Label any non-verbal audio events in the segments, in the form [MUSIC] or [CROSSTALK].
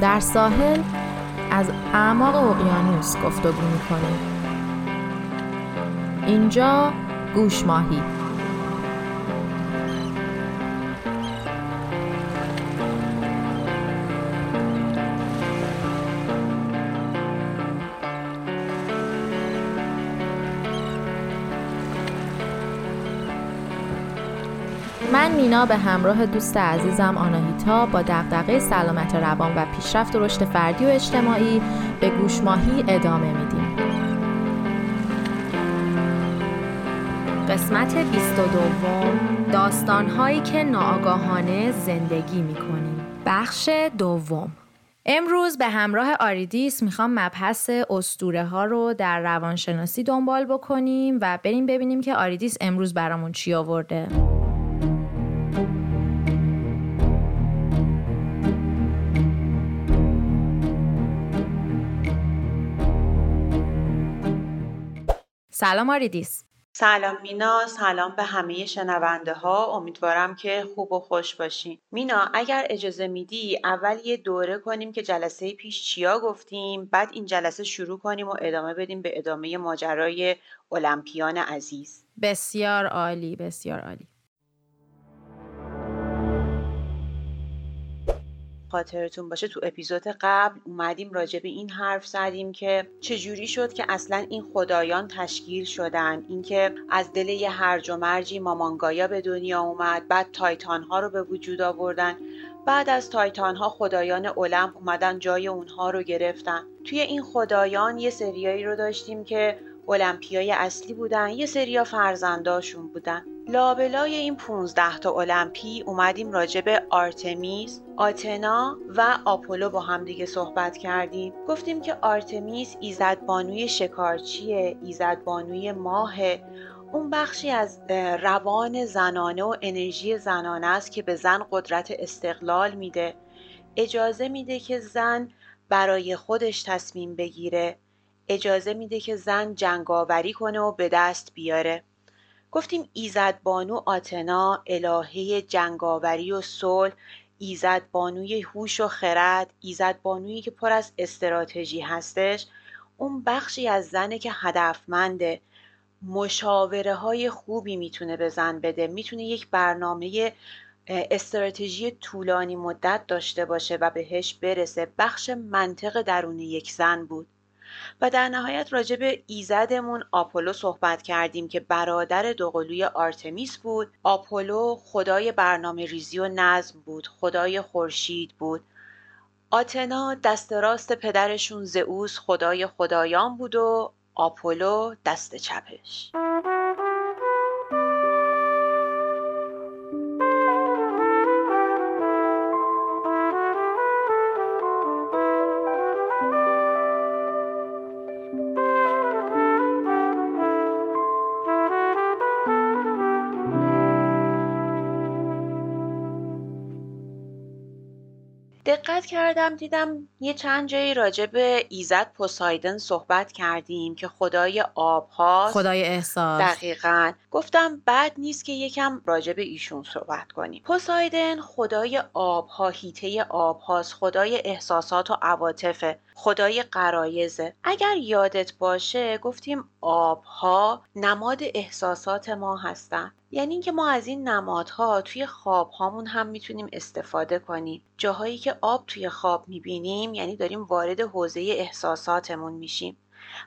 در ساحل از اعماق اقیانوس گفتگو می‌کنیم. اینجا گوش ماهی. مینا به همراه دوست عزیزم آناهیتا با دغدغه سلامت روان و پیشرفت و رشد فردی و اجتماعی به گوشماهی ادامه میدیم. قسمت 22 داستانهایی که ناآگاهانه زندگی می‌کنیم بخش دوم امروز به همراه آریدیس می‌خوام مبحث استوره ها رو در روانشناسی دنبال بکنیم و بریم ببینیم که آریدیس امروز برامون چی آورده. سلام آریدیس. سلام مینا سلام به همه شنونده ها امیدوارم که خوب و خوش باشین. مینا اگر اجازه میدی اول یه دوره کنیم که جلسه پیش چیا گفتیم بعد این جلسه شروع کنیم و ادامه بدیم به ادامه ماجرای المپیان عزیز. بسیار عالی بسیار عالی. خاطرتون باشه تو اپیزود قبل اومدیم راجع به این حرف زدیم که چجوری شد که اصلا این خدایان تشکیل شدن؟ اینکه از دل یه هرج و مرجی مامانگایا به دنیا اومد بعد تایتان ها رو به وجود آوردن. بعد از تایتان ها خدایان المپ اومدن جای اونها رو گرفتن. توی این خدایان یه سریایی رو داشتیم که المپیای اصلی بودن یه سریا فرزنداشون بودن. لابلای این 15 تا المپی اومدیم راجع به آرتمیس، آتنا و آپولو با هم دیگه صحبت کردیم. گفتیم که آرتمیس ایزد بانوی شکارچیه، ایزد بانوی ماهه، اون بخشی از روان زنانه و انرژی زنانه است که به زن قدرت استقلال میده. اجازه میده که زن برای خودش تصمیم بگیره. اجازه میده که زن جنگاوری کنه و به دست بیاره. گفتیم ایزد بانو آتنا الهه جنگاوری و صلح ایزد بانوی هوش و خرد ایزد بانویی که پر از استراتژی هستش. اون بخشی از زنه که هدفمنده. مشاوره های خوبی می‌تونه به زن بده. می‌تونه یک برنامه استراتژی طولانی مدت داشته باشه و بهش برسه. بخش منطق درون یک زن بود. و در نهایت راجع به ایزدمون آپولو صحبت کردیم که برادر دوقلوی آرتمیس بود. آپولو خدای برنامه ریزی و نظم بود خدای خورشید بود. آتنا دست راست پدرشون زئوس خدای خدایان بود و آپولو دست چپش. دقت کردم دیدم یه چند جایی راجع به ایزد پوسایدن صحبت کردیم که خدای آب هاست خدای احساس. دقیقا. گفتم بد نیست که یکم راجع به ایشون صحبت کنیم. پوسایدن خدای آب ها هیته آب هاست خدای احساسات و عواطفه. خدای قرایزه. اگر یادت باشه گفتیم آبها نماد احساسات ما هستن. یعنی اینکه ما از این نمادها توی خواب هامون هم می‌تونیم استفاده کنیم. جاهایی که آب توی خواب می‌بینیم یعنی داریم وارد حوزه احساساتمون میشیم.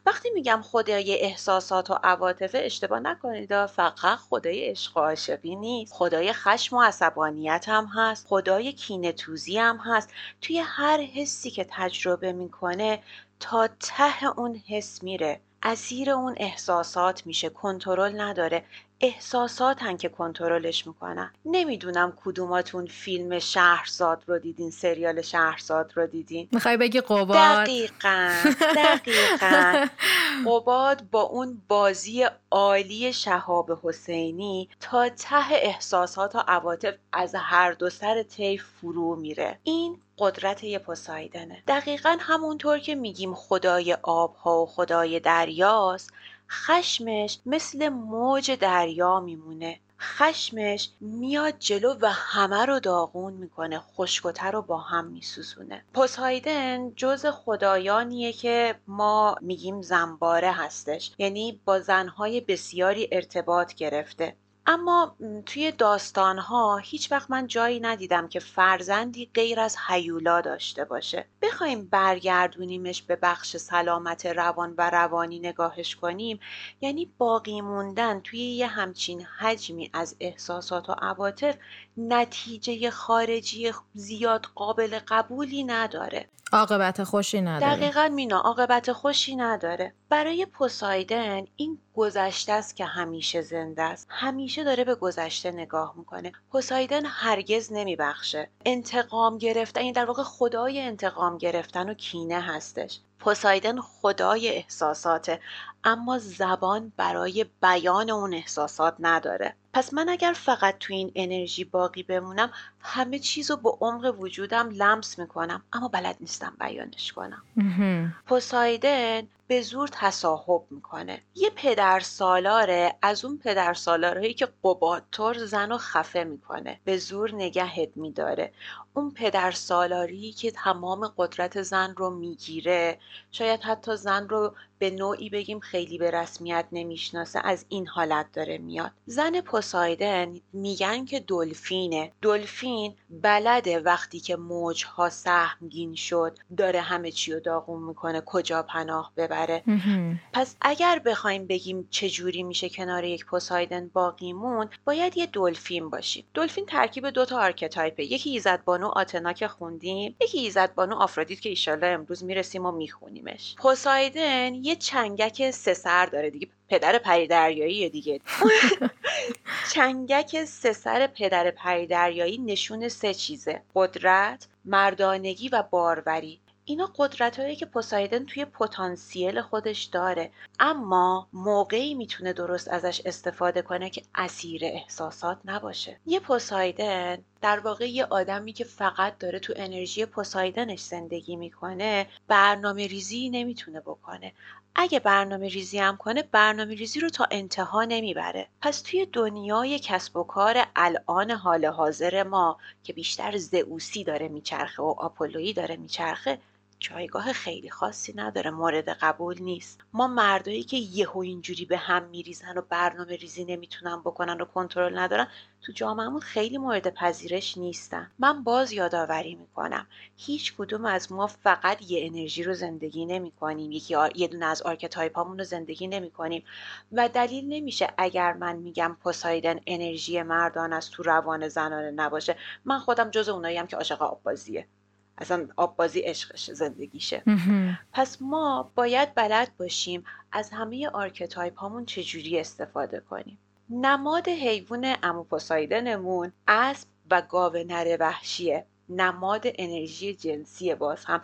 وقتی میگم خدای احساسات و عواطف اشتباه نکنید فقط خدای عشق و عاشقی نیست. خدای خشم و عصبانیت هم هست. خدای کینه توزی هم هست. توی هر حسی که تجربه می‌کنه تا ته اون حس میره. اسیر اون احساسات میشه. کنترل نداره. احساساتن که کنترلش می‌کنن. نمی‌دونم کدوماتون فیلم شهرزاد رو دیدین سریال شهرزاد رو دیدین. می‌خوای بگی قباد؟ دقیقا [LAUGHS] دقیقا. [LAUGHS] قباد با اون بازی عالی شهاب حسینی تا ته احساسات و عواطف از هر دو سر طیف فرو میره. این قدرت یه پوسایدنه. دقیقا همونطور که میگیم خدای آبها و خدای دریاست خشمش مثل موج دریا میمونه. خشمش میاد جلو و همه رو داغون می‌کنه خشکتر رو با هم میسوزونه. پوسایدن جز خدایانیه که ما میگیم زنباره هستش. یعنی با زنهای بسیاری ارتباط گرفته. اما توی داستانها هیچ وقت من جایی ندیدم که فرزندی غیر از حیولا داشته باشه. بخوایم برگردونیمش به بخش سلامت روان و روانی نگاهش کنیم. یعنی باقی موندن توی یه همچین حجمی از احساسات و عواطف نتیجه خارجی زیاد قابل قبولی نداره. عاقبت خوشی نداره. دقیقا مینا عاقبت خوشی نداره. برای پوسایدن این گذشته است که همیشه زنده است. همیشه داره به گذشته نگاه می‌کنه. پوسایدن هرگز نمیبخشه. انتقام گرفتن این در واقع خدای انتقام گرفتن و کینه هستش. پوسایدن خدای احساساته اما زبان برای بیان اون احساسات نداره. پس من اگر فقط تو این انرژی باقی بمونم همه چیز رو با عمق وجودم لمس می‌کنم اما بلد نیستم بیانش کنم. پوسایدن به زور تصاحب می‌کنه. یه پدر سالاره از اون پدر سالارهایی که قباتور زن رو خفه می‌کنه به زور نگهت میداره. اون پدر سالاری که تمام قدرت زن رو می‌گیره شاید حتی زن رو به نوعی بگیم خیلی به رسمیت نمی‌شناسه از این حالت داره میاد. زن پوسایدن میگن که دلفینه. دلفین بلده وقتی که موجها سهمگین شد داره همه چی رو داغون می‌کنه کجا پناه ببره. پس اگر بخوایم بگیم چه جوری میشه کنار یک پوسایدن باقی موند باید یه دلفین باشیم. دلفین ترکیب دو تا archetype ه. یکی ایزد بانو آتنا که خوندیم یکی ایزد بانو آفرودیت که ایشالله امروز می‌رسیم و میخونیمش. پوسایدن یه چنگک سه سر داره دیگه پدر پری دیگه. [LAUGHS] چنگک سه سر پدر پری نشون سه چیزه قدرت مردانگی و باروری. اینا قدرت هایی که پوسایدن توی پتانسیل خودش داره. اما موقعی می‌تونه درست ازش استفاده کنه که اسیر احساسات نباشه. یه پوسایدن در واقع یه آدمی که فقط داره تو انرژی پوسایدنش زندگی می‌کنه برنامه ریزی نمی‌تونه بکنه. اگه برنامه ریزی هم کنه برنامه ریزی رو تا انتها نمی‌بره. پس توی دنیای کسب و کار الان حال حاضر ما که بیشتر زئوسی داره میچرخه و آپولویی داره میچرخه جایگاه خیلی خاصی نداره مورد قبول نیست. ما مردایی که یهو اینجوری به هم میریزن و برنامه ریزی نمی‌تونن بکنن و کنترل ندارن تو جامعهمون خیلی مورد پذیرش نیستن. من باز یادآوری می‌کنم هیچ کدوم از ما فقط یه انرژی رو زندگی نمی‌کنیم. یکی ar... یه دونه از archetype هامون رو زندگی نمی‌کنیم. و دلیل نمیشه اگر من میگم پوسایدن انرژی مردانه‌ست تو روان زنانه نباشه. من خودم جزء اوناییم که عاشق آب بازیه اصلا آب بازی عشقش زندگیشه. پس ما باید بلد باشیم از همه archetype هامون چجوری استفاده کنیم. نماد حیوانی پوسایدنمون اسب و گاو نره وحشیه. نماد انرژی جنسی باز هم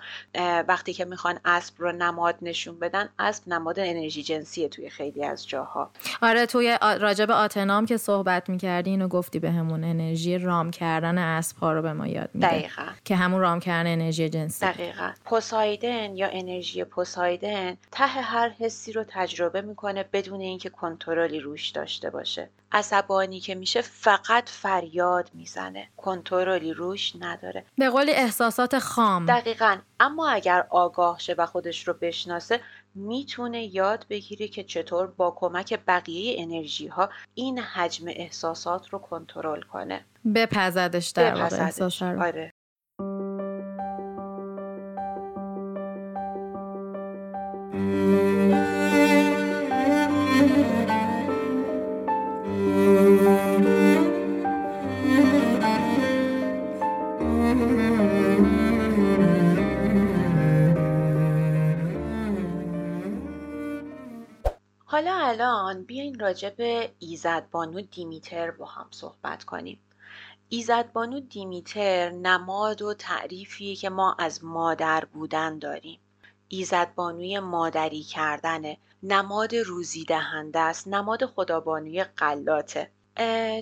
وقتی که می‌خوان اسب رو نماد نشون بدن اسب نماد انرژی جنسیه توی خیلی از جاها. آره توی راجب آتنام که صحبت می‌کردی اینو گفتی به همون انرژی رام کردن اسب ها رو به ما یاد میده. دقیقا. که همون رام کردن انرژی جنسی. دقیقا. پوسایدن یا انرژی پوسایدن ته هر حسی رو تجربه می‌کنه بدون اینکه کنترلی روش داشته باشه. عصبانی که میشه فقط فریاد می‌زنه. کنترلی روش نداره. به قولی احساسات خام. دقیقا. اما اگر آگاه شه و خودش رو بشناسه می‌تونه یاد بگیره که چطور با کمک بقیه انرژی ها این حجم احساسات رو کنترل کنه. بپزدش در واقع احساس رو. آره. راجع به ایزدبانو دیمیتر با هم صحبت کنیم. ایزدبانو دیمیتر نماد و تعریفیه که ما از مادر بودن داریم. ایزدبانوی مادری کردنه. نماد روزی دهنده است. نماد خدابانوی قلاته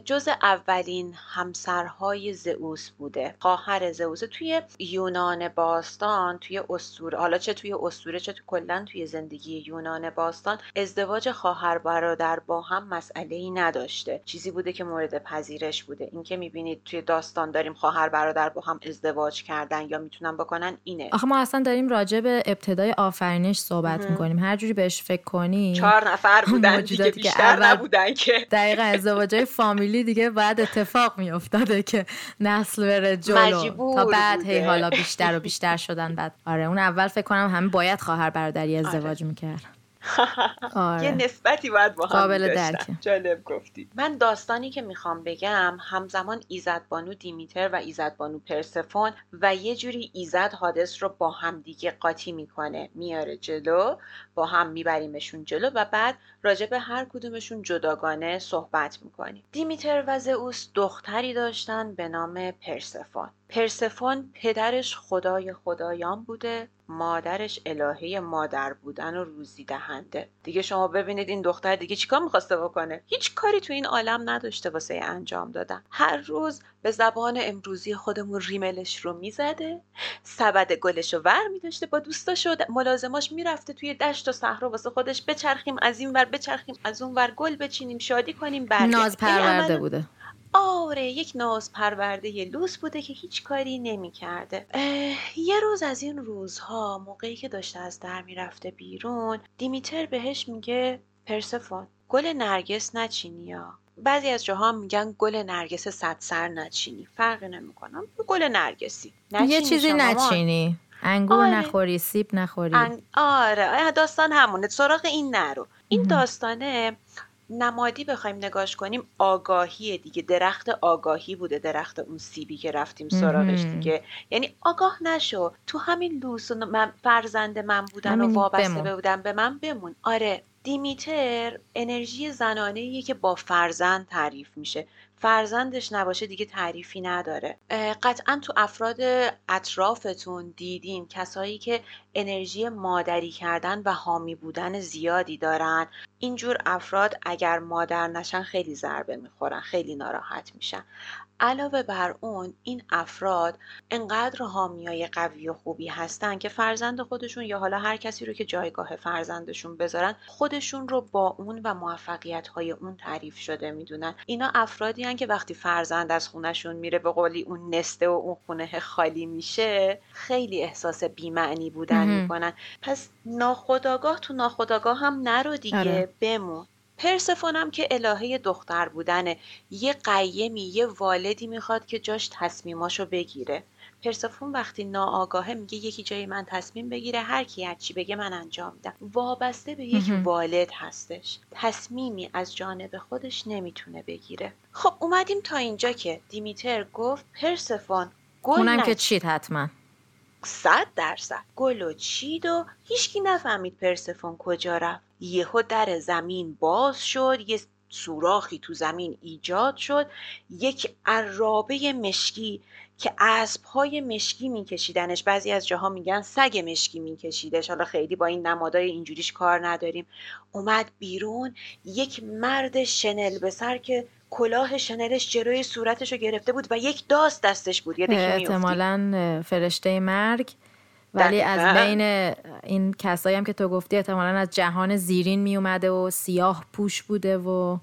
جز اولین همسرهای زئوس بوده. خواهر زئوس. توی یونان باستان توی اسطوره حالا چه توی اسطوره چه تو کلا توی زندگی یونان باستان ازدواج خواهر برادر با هم مسئله ای نداشته. چیزی بوده که مورد پذیرش بوده. این که می‌بینید توی داستان داریم خواهر برادر با هم ازدواج کردن یا می‌تونن بکنن اینه. آخه ما اصلا داریم راجع به ابتدای آفرینش صحبت می‌کنیم. هر جوری بهش فکر کنی چهار نفر بودن دیگه بیشتر نبودن که. دقیقا ازدواجای فامیلی دیگه بعد اتفاق میافتاده که نسل بره جلو. تا بعد هی حالا بیشتر و بیشتر شدن. بعد آره اون اول فکر کنم همه باید خواهر برادری ازدواج آره. می‌کرد. آره. یه نسبتی باید با هم قابل درکه. جالب گفتی. من داستانی که می‌خوام بگم همزمان ایزد بانو دیمیتر و ایزد بانو پرسفون و یه جوری ایزد حادث رو با هم دیگه قاطی می‌کنه. میاره جلو با هم میبریمشون جلو و بعد راجع به هر کدومشون جداگانه صحبت می‌کنیم. دیمیتر و زئوس دختری داشتن به نام پرسفون. پرسفون پدرش خدای خدایان بوده مادرش الهه مادر بودن و روزی دهنده. دیگه شما ببینید این دختر دیگه چیکار می‌خواسته بکنه؟ هیچ کاری تو این عالم نداشته واسه انجام دادن. هر روز به زبان امروزی خودمون ریملش رو می‌زده سبد گلش رو ور میداشته با دوستاش و ملازماش می‌رفته توی دشت و صحرا واسه خودش بچرخیم از این ور بچرخیم از اون ور گل بچینیم شادی کنیم برگردیم. ناز پرورده بوده. آره یک ناز پرورده لوس بوده که هیچ کاری نمی‌کرده. یه روز از این روزها موقعی که داشته از در می‌رفته بیرون دیمیتر بهش میگه پرسفون گل نرگس نچینی یا؟ بعضی از جاها میگن گل نرگس صد سر نچینی. فرقی نمی‌کنم. گل نرگسی. نچینی یه چیزی نچینی. انگور آره. نخوری سیب نخوری. آره. داستان همونه. سراغ این نرو. این داستانه نمادی بخوایم نگاش کنیم آگاهی دیگه. درخت آگاهی بوده درخت اون سیبی که رفتیم سراغش دیگه. یعنی آگاه نشو. تو همین لوس من فرزند من بودن و وابسته بودن به من بمون. آره. دیمیتر انرژی زنانه که با فرزند تعریف میشه. فرزندش نباشه دیگه تعریفی نداره. قطعا تو افراد اطرافتون دیدین کسایی که انرژی مادری کردن و حامی بودن زیادی دارن. اینجور افراد اگر مادر نشن خیلی ضربه می‌خورن خیلی ناراحت میشن. علاوه بر اون این افراد انقدر حامیای قوی و خوبی هستن که فرزند خودشون یا حالا هر کسی رو که جایگاه فرزندشون بذارن خودشون رو با اون و موفقیت های اون تعریف شده می‌دونن. اینا افرادی هن که وقتی فرزند از خونشون میره به قولی اون نسته و اون خونه خالی میشه خیلی احساس بیمعنی بودن می‌کنن. پس ناخداگاه تو ناخداگاه هم نرو دیگه آره. بمون. پرسفونم که الهه دختر بودنه. یه قیمی یه والدی می‌خواد که جاش تصمیماشو بگیره. پرسفون وقتی ناآگاهه میگه یکی جای من تصمیم بگیره هر کی هر چی بگه من انجام میدم. وابسته به یک والد هستش. تصمیمی از جانب خودش نمی‌تونه بگیره. خب اومدیم تا اینجا که دیمیتر گفت پرسفون گل اونم که چید حتما. صد درصد. گل و چید و هیچکی نفهمید پرسفون کجا رفت. یهو در زمین باز شد یه سوراخی تو زمین ایجاد شد. یک عرابه مشکی که اسب های مشکی میکشیدنش. بعضی از جاها میگن سگ مشکی میکشیدش. حالا خیلی با این نمادای اینجوریش کار نداریم. اومد بیرون یک مرد شنل به سر که کلاه شنلش جلوی صورتش رو گرفته بود و یک داست دستش بود احتمالا فرشته مرگ. ولی از بین این کسایی هم که تو گفتی احتمالا از جهان زیرین می اومده و سیاه پوش بوده و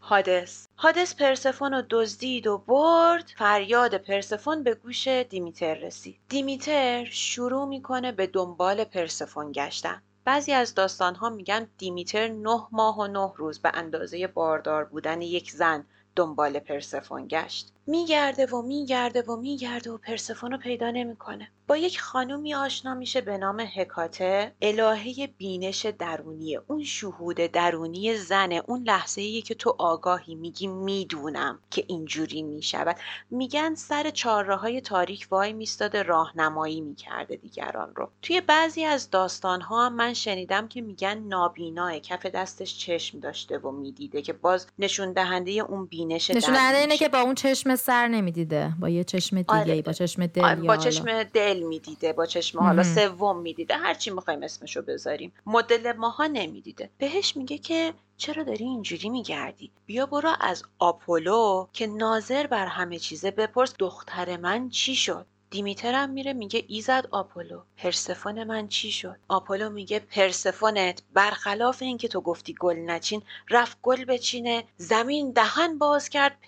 هادس هادس پرسفون رو دزدید و برد. فریاد پرسفون به گوش دیمیتر رسید. دیمیتر شروع می‌کنه به دنبال پرسفون گشتن. بعضی از داستان ها میگن دیمیتر نه ماه و نه روز به اندازه باردار بودن یک زن دنبال پرسفون گشت. میگرده و میگرده و میگرده و پرسفون رو پیدا نمی‌کنه. با یک خانومی آشنا میشه به نام هکاته الهه بینش درونی اون شهود درونی زنه. اون لحظه ای که تو آگاهی میگی می‌دونم که اینجوری می‌شود. میگن سر چاره های تاریک وای میستاده راهنمایی می‌کرده دیگران رو. توی بعضی از داستان ها هم من شنیدم که میگن نابیناه کف دستش چشم داشته و می‌دیده که باز نشون دهنده اون بینش نشون دهنده اینه که با اون چشم سر نمی‌دیده با یه چشم دیگه آره. با چشم دل آره. با چشم دل می‌دیده با چشم حالا سوم می‌دیده هر چی می‌خوایم اسمشو بذاریم. مدل ماها نمی‌دیده. بهش میگه که چرا داری اینجوری میگردی؟ بیا برو از آپولو که ناظر بر همه چیزه بپرس دختر من چی شد؟ دیمیترم میره میگه ایزد آپولو. پرسفون من چی شد؟ آپولو میگه پرسفونت برخلاف اینکه تو گفتی گل نچین رفت گل بچینه زمین دهن باز کرد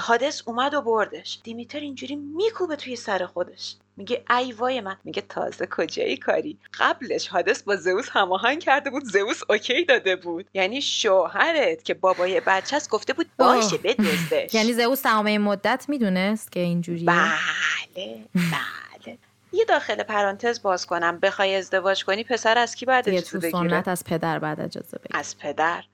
حادث اومد و بردش. دیمیتر اینجوری میکوبه توی سر خودش. میگه ای وای من. میگه تازه کجایی کاری؟ قبلش حادث با زئوس هماهنگ کرده بود. زئوس اوکی داده بود. یعنی شوهرت که بابای بچه گفته بود باشه بدزدش. [LAUGHS] یعنی زئوس تمام این مدت می‌دونست که اینجوریه؟ بله بله. یه داخل پرانتز باز کنم. بخوای ازدواج کنی پسر از کی بعد اجازه بگیره؟ از پدر بعد اجازه بگیره از پدر.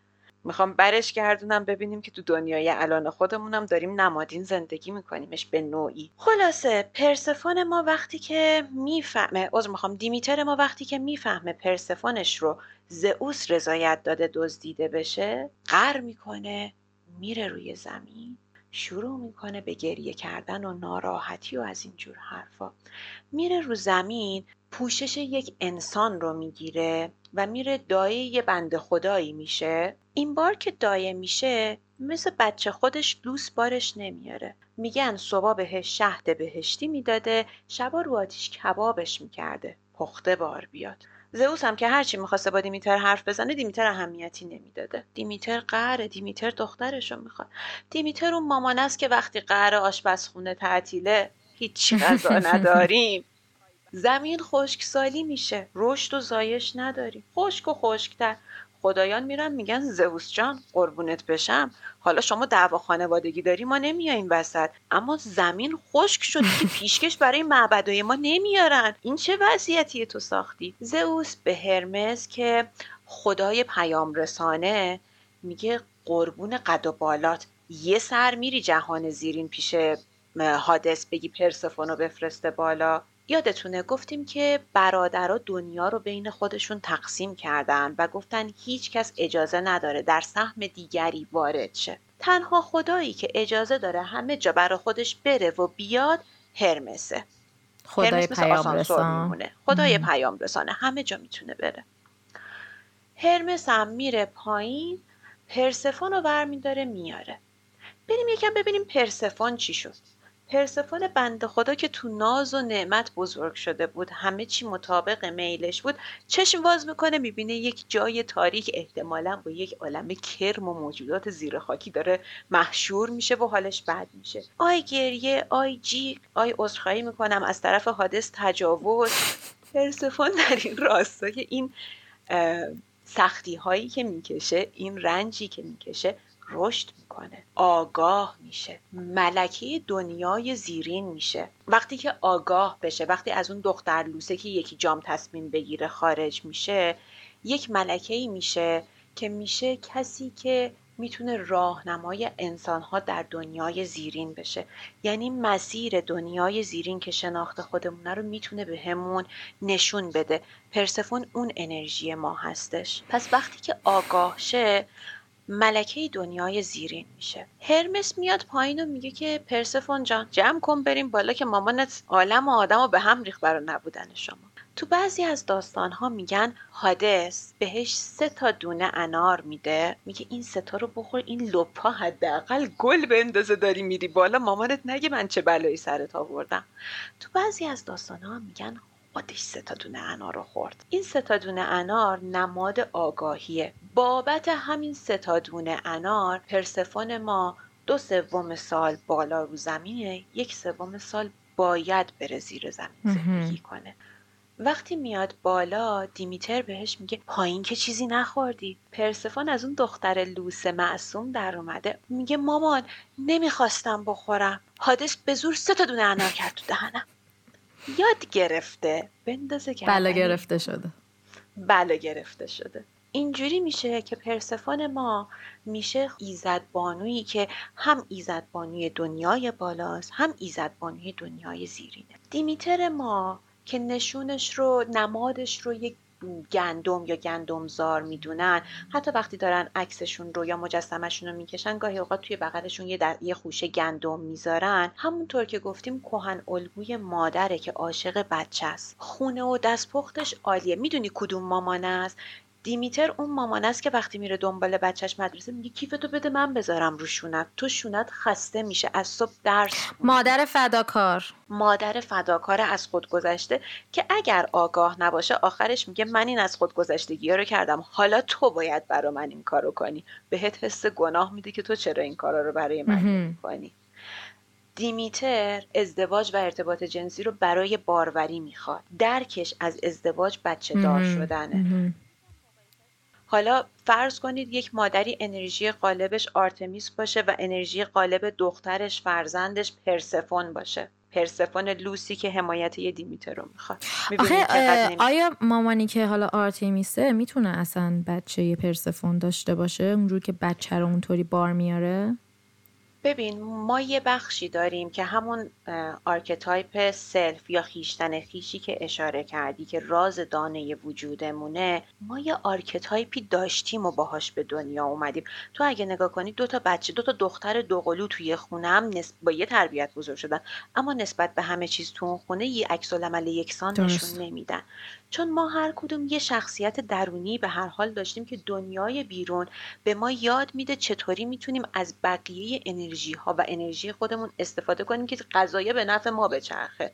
می‌خوام برش گردونم ببینیم که تو دنیای الان خودمونم داریم نمادین زندگی میکنیمش به نوعی. خلاصه پرسفون ما وقتی که می‌فهمه از می‌خوام دیمیتر ما وقتی که می‌فهمه پرسفونش رو زئوس رضایت داده دزدیده بشه قر می‌کنه میره روی زمین شروع می‌کنه به گریه کردن و ناراحتی و از اینجور حرفا. میره رو زمین پوشش یک انسان رو می‌گیره و میره دایه یه بند خدایی میشه. این بار که دایه میشه مثل بچه خودش دوست بارش نمیاره. میگن صبح بهش شهد بهشتی می‌داده شبا رو آتیش کبابش می‌کرده. پخته بار بیاد. زئوس هم که هرچی می‌خواسته با دیمیتر حرف بزنه دیمیتر اهمیتی نمی‌داده. دیمیتر قهره دیمیتر دخترشو می‌خواد. دیمیتر اون مامان است که وقتی قهر آشپزخونه تعطیله هیچی غذا [LAUGHS] نداریم. زمین خشکسالی میشه. رشد و زایش نداریم. خشک و خشکتر. خدایان میرن میگن زئوس جان قربونت بشم. حالا شما دعوا خانوادگی داری ما نمیاییم وسط. اما زمین خشک شد که [LAUGHS] پیشکش برای معبدای ما نمیارن. این چه وضعیتی تو ساختی؟ زئوس به هرمس که خدای پیام رسانه میگه قربون قد و بالات. یه سر میری جهان زیرین پیش حادث بگی پرسفونو بفرسته بالا. یادتونه گفتیم که برادرها دنیا رو بین خودشون تقسیم کردن و گفتن هیچ کس اجازه نداره در سهم دیگری وارد شه. تنها خدایی که اجازه داره همه جا برا خودش بره و بیاد هرمسه. خدای پیام رسان خدای پیام رسانه همه جا می‌تونه بره. هرمس هم میره پایین پرسفون رو برمیداره میاره. بریم یکم ببینیم پرسفون چی شد. پرسفون بنده خدا که تو ناز و نعمت بزرگ شده بود همه چی مطابق میلش بود چشم باز می‌کنه می‌بینه یک جای تاریک احتمالا با یک عالم کرم و موجودات زیر خاکی داره محشور میشه و حالش بد میشه. آی گریه آی جیغ آی عذرخواهی می‌کنم. از طرف هادس تجاوز. پرسفون در این راستای این سختی هایی که می‌کشه این رنجی که می‌کشه رشد می‌کنه. آگاه میشه. ملکه دنیای زیرین میشه. وقتی که آگاه بشه وقتی از اون دختر لوسه که یکی جام تصمیم بگیره خارج میشه یک ملکه ای میشه که میشه کسی که می‌تونه راهنمای انسانها در دنیای زیرین بشه. یعنی مسیر دنیای زیرین که شناخت خودمونه رو می‌تونه به همون نشون بده. پرسفون اون انرژی ما هستش. پس وقتی که آگاه شه ملکه دنیای زیرین میشه. هرمس میاد پایین و میگه که پرسفون جان جمع کن بریم بالا که مامانت عالم و آدم و به هم ریخ برای نبودن شما. تو بعضی از داستان ها میگن حادث بهش سه تا دونه انار میده. میگه این سه تا رو بخور این لپا حداقل گل بندازه داری میری بالا. مامانت نگه من چه بلایی سرت آوردم. تو بعضی از داستان ها میگن خودش سه تا دونه انار رو خورد. این سه تا دونه انار نماد آگاهیه. بابت همین سه تا دونه انار پرسفون ما دو سوم سال بالا رو زمینه. یک سوم سال باید بره زیر زمین زندگی کنه. وقتی میاد بالا دیمیتر بهش میگه پایین که چیزی نخوردی. پرسفون از اون دختر لوس معصوم در اومده. میگه مامان نمی‌خواستم بخورم. حادث به زور سه تا دونه انار کرد تو دهنم. یاد گرفته. بندازه که بله گرفته شده. بله گرفته شده. اینجوری میشه که پرسفون ما میشه ایزد بانویی که هم ایزد بانوی دنیای بالاست هم ایزد بانوی دنیای زیرینه. دیمیتر ما که نشونش رو نمادش رو یک گندم یا گندمزار می‌دونن. حتی وقتی دارن عکسشون رو یا مجسمشون رو می‌کشن گاهی اوقات توی بغلشون یه, در... یه خوشه گندم می‌ذارن. همونطور که گفتیم کهن الگوی مادره که عاشق بچه است خونه و دستپختش عالیه. می‌دونی کدوم مامان است دیمیتر اون مامان است که وقتی میره دنبال بچهش مدرسه میگه کیفتو بده من بذارم رو شونت. تو شونت خسته میشه. از صبح درس مادر فداکار. مادر فداکار از خود گذشته که اگر آگاه نباشه آخرش میگه من این از خود گذشتگی رو کردم. حالا تو باید برا من این کارو کنی. بهت حس گناه میده که تو چرا این کارا رو برای من می‌کنی. دیمیتر ازدواج و ارتباط جنسی رو برای باروری می‌خواد. درکش از ازدواج بچه دار شدنه. حالا فرض کنید یک مادری انرژی قالبش آرتمیس باشه و انرژی قالب دخترش فرزندش پرسفون باشه. پرسفون لوسی که حمایت یه دیمیتر رو می‌خواد. آخه آیا مامانی که حالا آرتمیسه می‌تونه اصلا بچه یه پرسفون داشته باشه؟ اونجور که بچه رو اونطوری بار میاره؟ ببین ما یه بخشی داریم که همون archetype self یا خویشتن خویشی که اشاره کردی که راز دانه وجودمونه ما یه archetype ی داشتیم و باهاش به دنیا اومدیم. تو اگه نگاه کنی دو تا بچه دو تا دختر دوقلو توی خونه هم با یه تربیت بزرگ شدن. اما نسبت به همه چیز تو اون خونه یه عکس العمل یکسان نشون نمیدن. چون ما هر کدوم یه شخصیت درونی به هر حال داشتیم که دنیای بیرون به ما یاد میده چطوری می‌تونیم از بقیه انرژی ها و انرژی خودمون استفاده کنیم که غذایه به نفع ما بچرخه.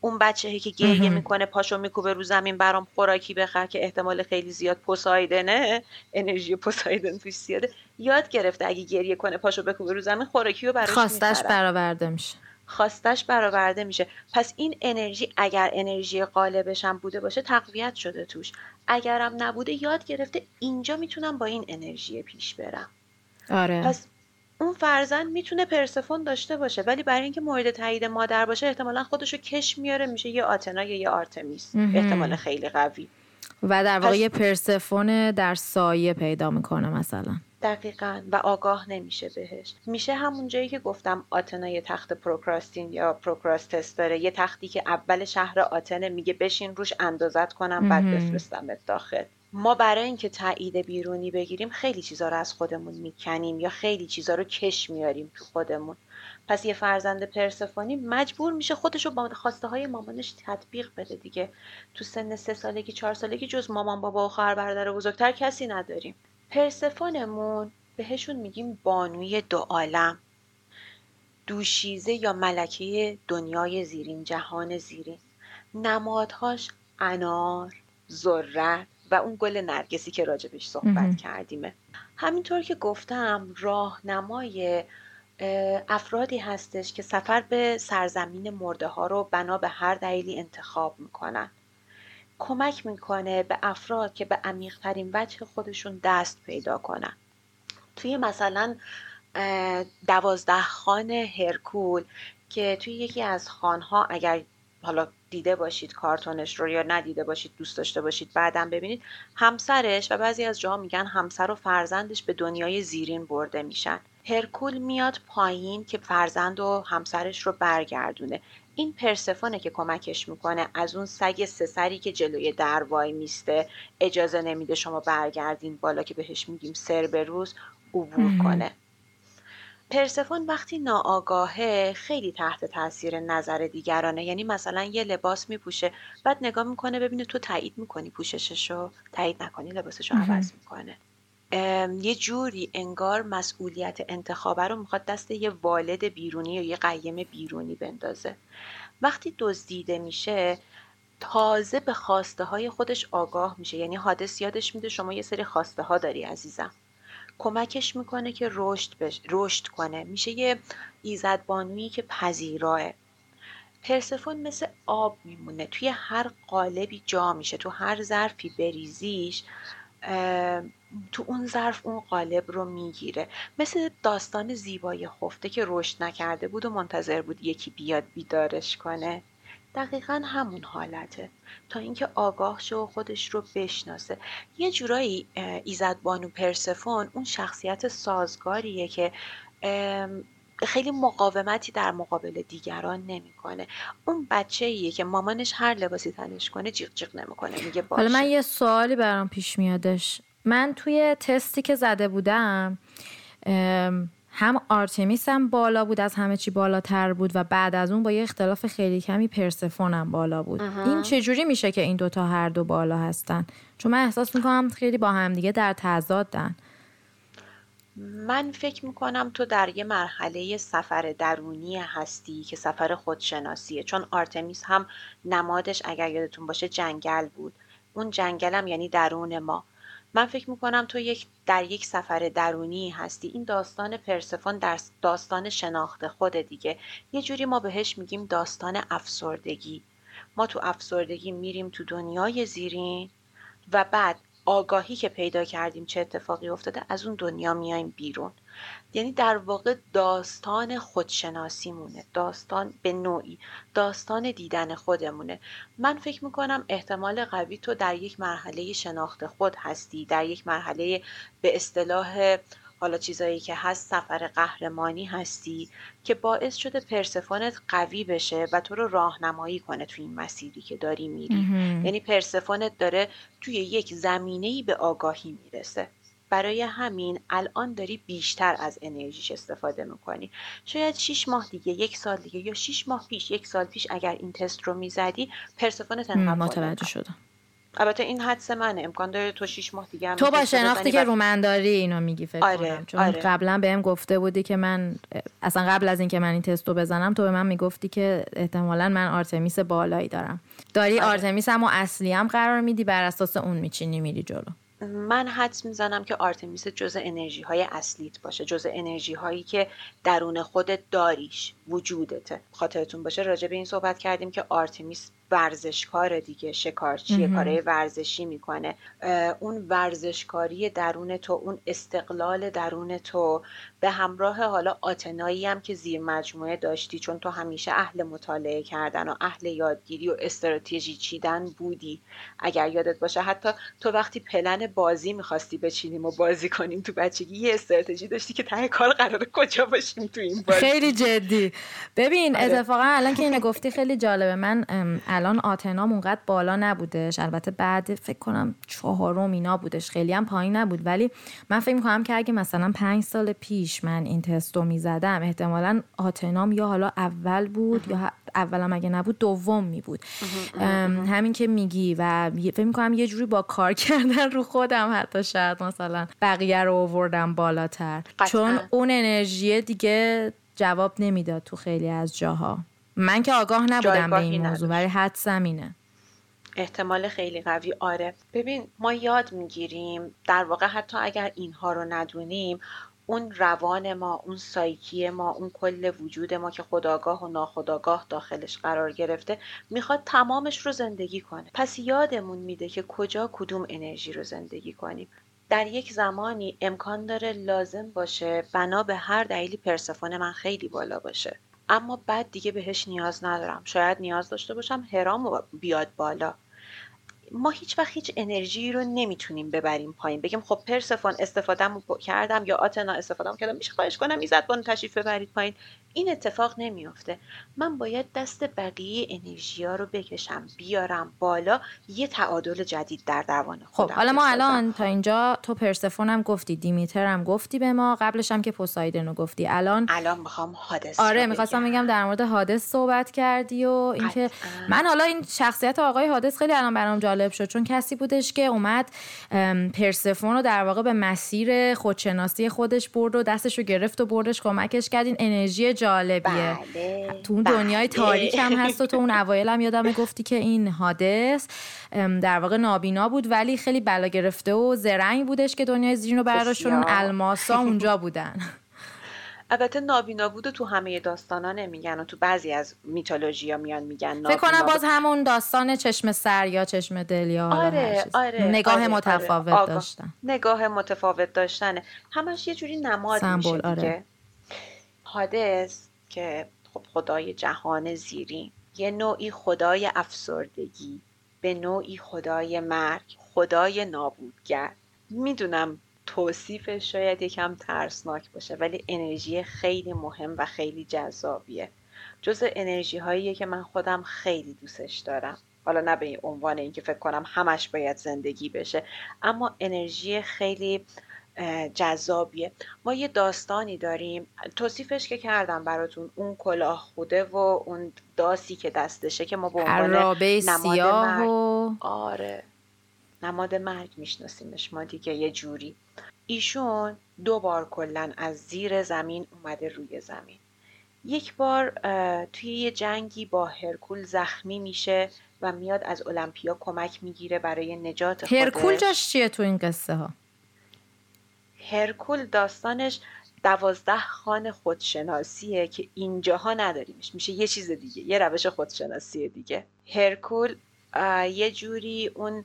اون بچه که گریه می‌کنه پاشو میکوبه رو زمین برام خوراکی بخر که احتمال خیلی زیاد پوسایدنه. انرژی پوسایدن توش زیاده. یاد گرفته اگه گریه کنه پاشو بکوبه رو زمین خوراکی رو براش خواستش برآورده میشه. خواستش برآورده میشه. پس این انرژی اگر انرژی قالبش هم بوده باشه تقویت شده توش. اگرم نبوده یاد گرفته اینجا می‌تونم با این انرژی پیش برم. آره. پس اون فرزند می‌تونه پرسفون داشته باشه ولی برای اینکه مورد تایید مادر باشه احتمالا خودشو کش میاره میشه یه آتنا یا یه آرتمیس. احتمال خیلی قوی. و در واقع یه پرسفون در سایه پیدا می‌کنه مثلا. دقیقا. و آگاه نمیشه بهش. میشه همون جایی که گفتم آتنا یه تخت پروکراستین یا پروکراستس داره یه تختی که اول شهر آتنه میگه بشین روش اندازت کنم بعد بفرستمت داخل. ما برای اینکه تایید بیرونی بگیریم خیلی چیزا رو از خودمون می‌کنیم یا خیلی چیزا رو کش میاریم تو خودمون. پس یه فرزند پرسفونی مجبور میشه خودش رو با خواسته های مامانش تطبیق بده دیگه. تو سن سه سالگی چهار سالگی جز مامان بابا و خواهر برادر بزرگتر کسی نداریم. پرسفونمون بهشون میگیم بانوی دو عالم. دوشیزه یا ملکه دنیای زیرین جهان زیرین. نمادهاش انار ذرت. و اون گل نرگسی که راجبش صحبت کردیمه. همینطور که گفتم راهنمای افرادی هستش که سفر به سرزمین مرده ها رو بنا به هر دلیلی انتخاب می‌کنن. کمک می‌کنه به افراد که به عمیقترین وجه خودشون دست پیدا کنن. توی مثلا دوازده خان هرکول که توی یکی از خانها اگر حالا دیده باشید کارتونش رو یا ندیده باشید دوست داشته باشید بعدم ببینید. همسرش و بعضی از جاها میگن همسر و فرزندش به دنیای زیرین برده میشن. هرکول میاد پایین که فرزند و همسرش رو برگردونه. این پرسفونه که کمکش می‌کنه. از اون سگ سسری که جلوی در وای میسته اجازه نمیده شما برگردین بالا که بهش میگیم سربروز عبور کنه. پرسفون وقتی ناآگاهه خیلی تحت تاثیر نظر دیگرانه. یعنی مثلا یه لباس میپوشه بعد نگاه می‌کنه ببینه تو تایید می‌کنی پوشششو؟ تایید نکنی لباسشو عوض می‌کنه. یه جوری انگار مسئولیت انتخابه رو می‌خواد دست یه والد بیرونی یا یه قیم بیرونی بندازه. وقتی دزدیده میشه تازه به خواسته های خودش آگاه میشه. یعنی حادث یادش میده شما یه سری خواسته ها داری عزیزم. کمکش می‌کنه که رشد, بش... رشد کنه. میشه یه ایزدبانویی که پذیراه. پرسفون مثل آب میمونه. توی هر قالبی جا میشه. تو هر ظرفی بریزیش تو اون ظرف اون قالب رو می‌گیره. مثل داستان زیبای خفته که رشد نکرده بود و منتظر بود یکی بیاد بیدارش کنه. دقیقا همون حالته. تا اینکه آگاه شو و خودش رو بشناسه. یه جورایی ایزد بانو پرسفون اون شخصیت سازگاریه که خیلی مقاومتی در مقابل دیگران نمی‌کنه. اون بچه ایه که مامانش هر لباسی تنش کنه جیغ جیغ نمی‌کنه میگه باشه. حالا من یه سوالی برام پیش میادش. من توی تستی که زده بودم هم آرتمیس هم بالا بود از همه چی بالاتر بود و بعد از اون با یه اختلاف خیلی کمی پرسفون هم بالا بود. این چجوری میشه که این دوتا هر دو بالا هستن؟ چون من احساس می‌کنم خیلی با هم دیگه در تضادن. من فکر می‌کنم تو در یه مرحله سفر درونی هستی که سفر خودشناسیه. چون آرتمیس هم نمادش اگر یادتون باشه جنگل بود. اون جنگل هم یعنی درون ما. من فکر می‌کنم تو یک در یک سفر درونی هستی. این داستان پرسفون در داستان شناخت خود دیگه. یه جوری ما بهش میگیم داستان افسردگی. ما تو افسردگی میریم تو دنیای زیرین و بعد آگاهی که پیدا کردیم چه اتفاقی افتاده از اون دنیا میایم بیرون. یعنی در واقع داستان خودشناسیمونه. داستان به نوعی داستان دیدن خودمونه. من فکر می‌کنم احتمال قوی تو در یک مرحله شناخت خود هستی در یک مرحله به اصطلاح حالا چیزایی که هست سفر قهرمانی هستی که باعث شده پرسفونت قوی بشه و تو رو راهنمایی کنه توی این مسیری که داری میری. یعنی پرسفونت داره توی یک زمینه‌ای به آگاهی می‌رسه. برای همین الان داری بیشتر از انرژیش استفاده می‌کنی. شاید 6 ماه دیگه یک سال دیگه یا 6 ماه پیش یک سال پیش اگر این تست رو می‌زدی پرسفونت انقدر متوجه شدم. البته این حدس منه. امکان داره تو 6 ماه دیگه هم تو با شناختی که رومنداری اینو میگی فکر آره، کنم. چون آره. قبلا بهم گفته بودی که من اصلا قبل از اینکه من این تستو بزنم تو به من می‌گفتی که احتمالا من آرتمیس بالایی دارم. داری آره. آرتمیس هم و اصلی هم قرار میدی بر اساس اون میچینی میری جلو. من حدس می‌زنم که آرتمیس جزء انرژی های اصلیت باشه. جزء انرژی هایی که درون خودت داریش وجودته. خاطرتون باشه راجع به این صحبت کردیم که آرتمیس ورزشکار دیگه شکارچیه کارهای ورزشی می‌کنه. اون ورزشکاری درون تو اون استقلال درون تو به همراه حالا آتنایی هم که زیر مجموعه داشتی چون تو همیشه اهل مطالعه کردن و اهل یادگیری و استراتژی چیدن بودی. اگر یادت باشه حتی تو وقتی پلن بازی می‌خواستی بچینیم و بازی کنیم تو بچگی یه استراتژی داشتی که ته کار قرار کجا باشیم تو این بازی. خیلی جدی. ببین آره. اتفاقا الان که اینو گفتی خیلی جالبه. من الان آتنام اونقدر بالا نبودش. البته بعد فکر کنم چهارم اینا بودش. خیلی هم پایین نبود. ولی من فکر می‌کنم که اگه مثلا پنج سال پیش من این تست رو می‌زدم. احتمالا آتنام یا حالا اول بود یا اولم اگه نبود دوم می بود همین که میگی و فکر می‌کنم یه جوری با کار [LAUGHS] کردن رو خودم حتی شاید مثلا بقیه رو آوردم بالاتر. چون اون انرژی دیگه جواب نمی‌داد تو خیلی از جاها. من که آگاه نبودم به این موضوع ولی حدسم اینه احتمال خیلی قوی. آره. ببین ما یاد می‌گیریم در واقع حتی اگر اینها رو ندونیم اون روان ما اون سایکی ما اون کل وجود ما که خداگاه و ناخداگاه داخلش قرار گرفته می‌خواد تمامش رو زندگی کنه. پس یادمون میده که کجا کدوم انرژی رو زندگی کنیم. در یک زمانی امکان داره لازم باشه بنا به هر دلیلی پرسفون من خیلی بالا باشه. اما بعد دیگه بهش نیاز ندارم. شاید نیاز داشته باشم هرام بیاد بالا. ما هیچ وقت هیچ انرژی رو نمی‌تونیم ببریم پایین. بگیم خب پرسفون استفادهمو کردم یا آتنا استفاده کردم. میشه خواهش کنم ایزد بانو تشریف ببرید پایین. این اتفاق نمیافته. من باید دست بقیه انرژی ها رو بکشم بیارم بالا یه تعادل جدید در روان خودم خب حالا ما الان تا اینجا تو پرسفون هم گفتی دیمیتر هم گفتی به ما قبلش هم که پوسایدن رو گفتی. الان الان می‌خوام حادث آره می‌خواستم بگم. در مورد حادث صحبت کردی و اینکه من حالا این شخصیت آقای حادث خیلی الان برام جالب شد چون کسی بودش که اومد پرسفون رو در واقع به مسیر خودشناسی خودش برد و دستش رو گرفت و بردش کمکش کرد این انرژی جالبیه. بله، تو اون دنیای بله. تاریک هم هست و تو اون [LAUGHS] اوایل هم یادم گفتی که این حادث در واقع نابینا بود ولی خیلی بلا گرفته و زرنگ بودش که دنیای زیرین رو براشون الماسا [LAUGHS] اونجا بودن. البته نابینا بوده تو همه داستانا نمیگن و تو بعضی از میتولوژی ها میان میگن فکر کنم باز همون داستان چشم سر یا چشم دل یا آره، آره، نگاه آره، متفاوت آره. داشتن. نگاه متفاوت داشتنه. همش یه جوری نماد میشه دیگه. آره. حادث که خب خدای جهان زیری یه نوعی خدای افسردگی به نوعی خدای مرگ خدای نابودگر. می‌دونم توصیفش شاید یکم ترسناک باشه ولی انرژی خیلی مهم و خیلی جذابیه. جز انرژی هاییه که من خودم خیلی دوستش دارم. حالا نه به این عنوان اینکه فکر کنم همش باید زندگی بشه اما انرژی خیلی جذابیه. ما یه داستانی داریم. توصیفش که کردم براتون اون کلاه خوده و اون داسی که دستشه که ما به عنوان نماد مرگ. و... آره. نماد مرگ میشناسیمش ما دیگه یه جوری. ایشون دو بار کلا از زیر زمین اومده روی زمین. یک بار توی یه جنگی با هرکول زخمی میشه و میاد از المپیا کمک می‌گیره برای نجات خودش. هرکول جاش چیه تو این قصه ها؟ هرکول داستانش دوازده خان خودشناسیه که اینجاها نداریمش. میشه یه چیز دیگه یه روش خودشناسی دیگه. هرکول یه جوری اون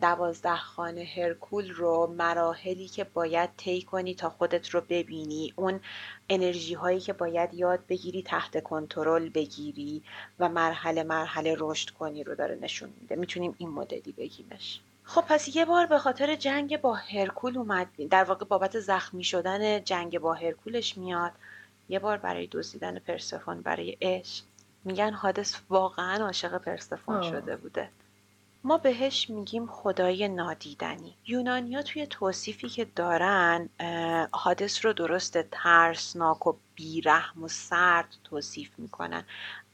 دوازده خانه هرکول رو مراحلی که باید طی کنی تا خودت رو ببینی اون انرژی هایی که باید یاد بگیری تحت کنترل بگیری و مرحله مرحله رشد کنی رو داره نشون میده. می‌تونیم این مدلی بگیمش. خب پس یه بار به خاطر جنگ با هرکول اومد در واقع بابت زخمی شدن جنگ با هرکولش میاد. یه بار برای دزدیدن پرسفون برای عشق. میگن حادث واقعا عاشق پرسفون شده بوده. ما بهش میگیم خدای نادیدنی. یونانیا توی توصیفی که دارن حادث رو درست ترسناک و بیرحم و سرد توصیف می‌کنن.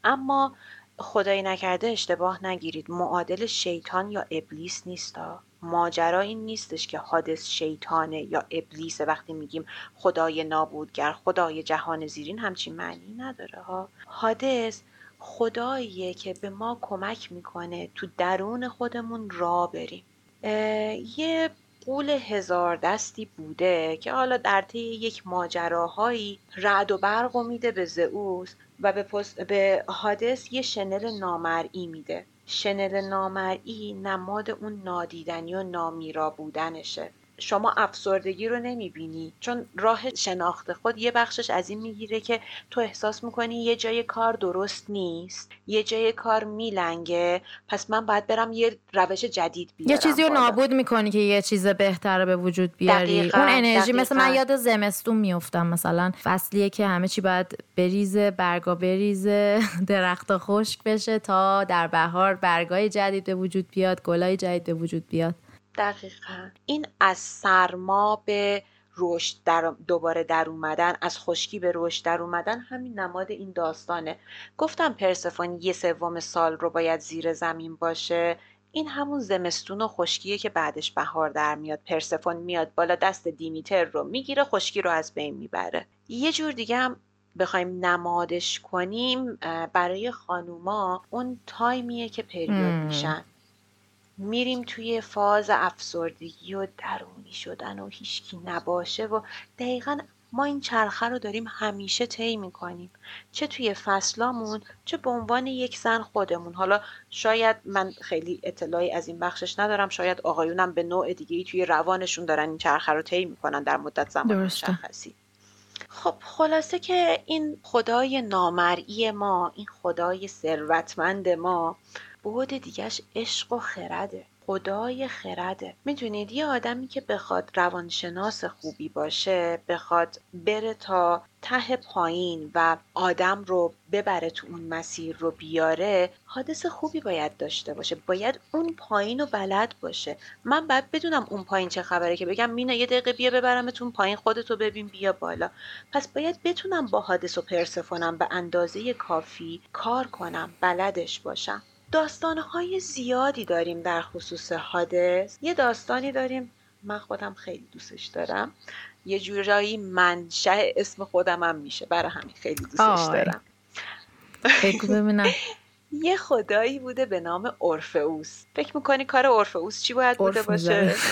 اما خدایی نکرده اشتباه نگیرید. معادل شیطان یا ابلیس نیستا. ماجرا این نیستش که حادث شیطانه یا ابلیسه. وقتی میگیم خدای نابودگر خدای جهان زیرین همچین معنی نداره ها. حادث خداییه که به ما کمک می‌کنه تو درون خودمون را بریم. یه قول هزار دستی بوده که حالا در طی یک ماجراهایی رعد و برق و میده به زئوس و به, به حادث یه شنل نامرئی میده. شنل نامرئی نماد اون نادیدنی و نامیرا بودنشه. شما افسردگی رو نمی‌بینی. چون راه شناخت خود یه بخشش از این می‌گیره که تو احساس می‌کنی یه جای کار درست نیست یه جای کار میلنگه. پس من باید برم یه روش جدید بیارم یه چیزی رو نابود می‌کنی که یه چیز بهتر به وجود بیاری. اون انرژی مثل من یاد زمستون میفتم مثلا فصلیه که همه چی باید بریزه برگا بریزه [LAUGHS] درخت خشک بشه تا در بهار برگای جدید به وجود بیاد گلای جدید به وجود بیاد. دقیقا. این از سرما به رشد در دوباره در اومدن از خشکی به رشد در اومدن همین نماد این داستانه. گفتم پرسفون یه سوم سال رو باید زیر زمین باشه. این همون زمستون و خشکیه که بعدش بهار در میاد. پرسفون میاد بالا دست دیمیتر رو می‌گیره خشکی رو از بین می‌بره. یه جور دیگه هم بخوایم نمادش کنیم برای خانوما اون تایمیه که پریود میشن. میریم توی فاز افسردگی و درونی شدن و هیچکی نباشه و دقیقا ما این چرخه رو داریم همیشه طی می‌کنیم. چه توی فصلامون چه به عنوان یک زن خودمون. حالا شاید من خیلی اطلاعی از این بخشش ندارم شاید آقایونم به نوع دیگه توی روانشون دارن این چرخه رو طی می‌کنن در مدت زمان مشخصی. خب خلاصه که این خدای نامرئی ما این خدای ثروتمند ما بعد دیگهش عشق و خرده. خدای خرده. می‌دونید یه آدمی که بخواد روانشناس خوبی باشه بخواد بره تا ته پایین و آدم رو ببره تو اون مسیر رو بیاره حادث خوبی باید داشته باشه. باید اون پایین رو بلد باشه. من باید بدونم اون پایین چه خبره که بگم مینا یه دقیقه بیا ببرمتون پایین خودتو ببین بیا بالا. پس باید بتونم با حادث و پرسفونم به اندازه کافی کار کنم بلدش باشم. داستانهای زیادی داریم در خصوص حادث. یه داستانی داریم من خودم خیلی دوستش دارم. یه جورایی منشأ اسم خودم هم میشه برای همین خیلی دوستش دارم. ببینم. [LAUGHS] یه خدایی بوده به نام اورفئوس. فکر می‌کنی کار اورفئوس چی باید بوده باشه؟ [LAUGHS]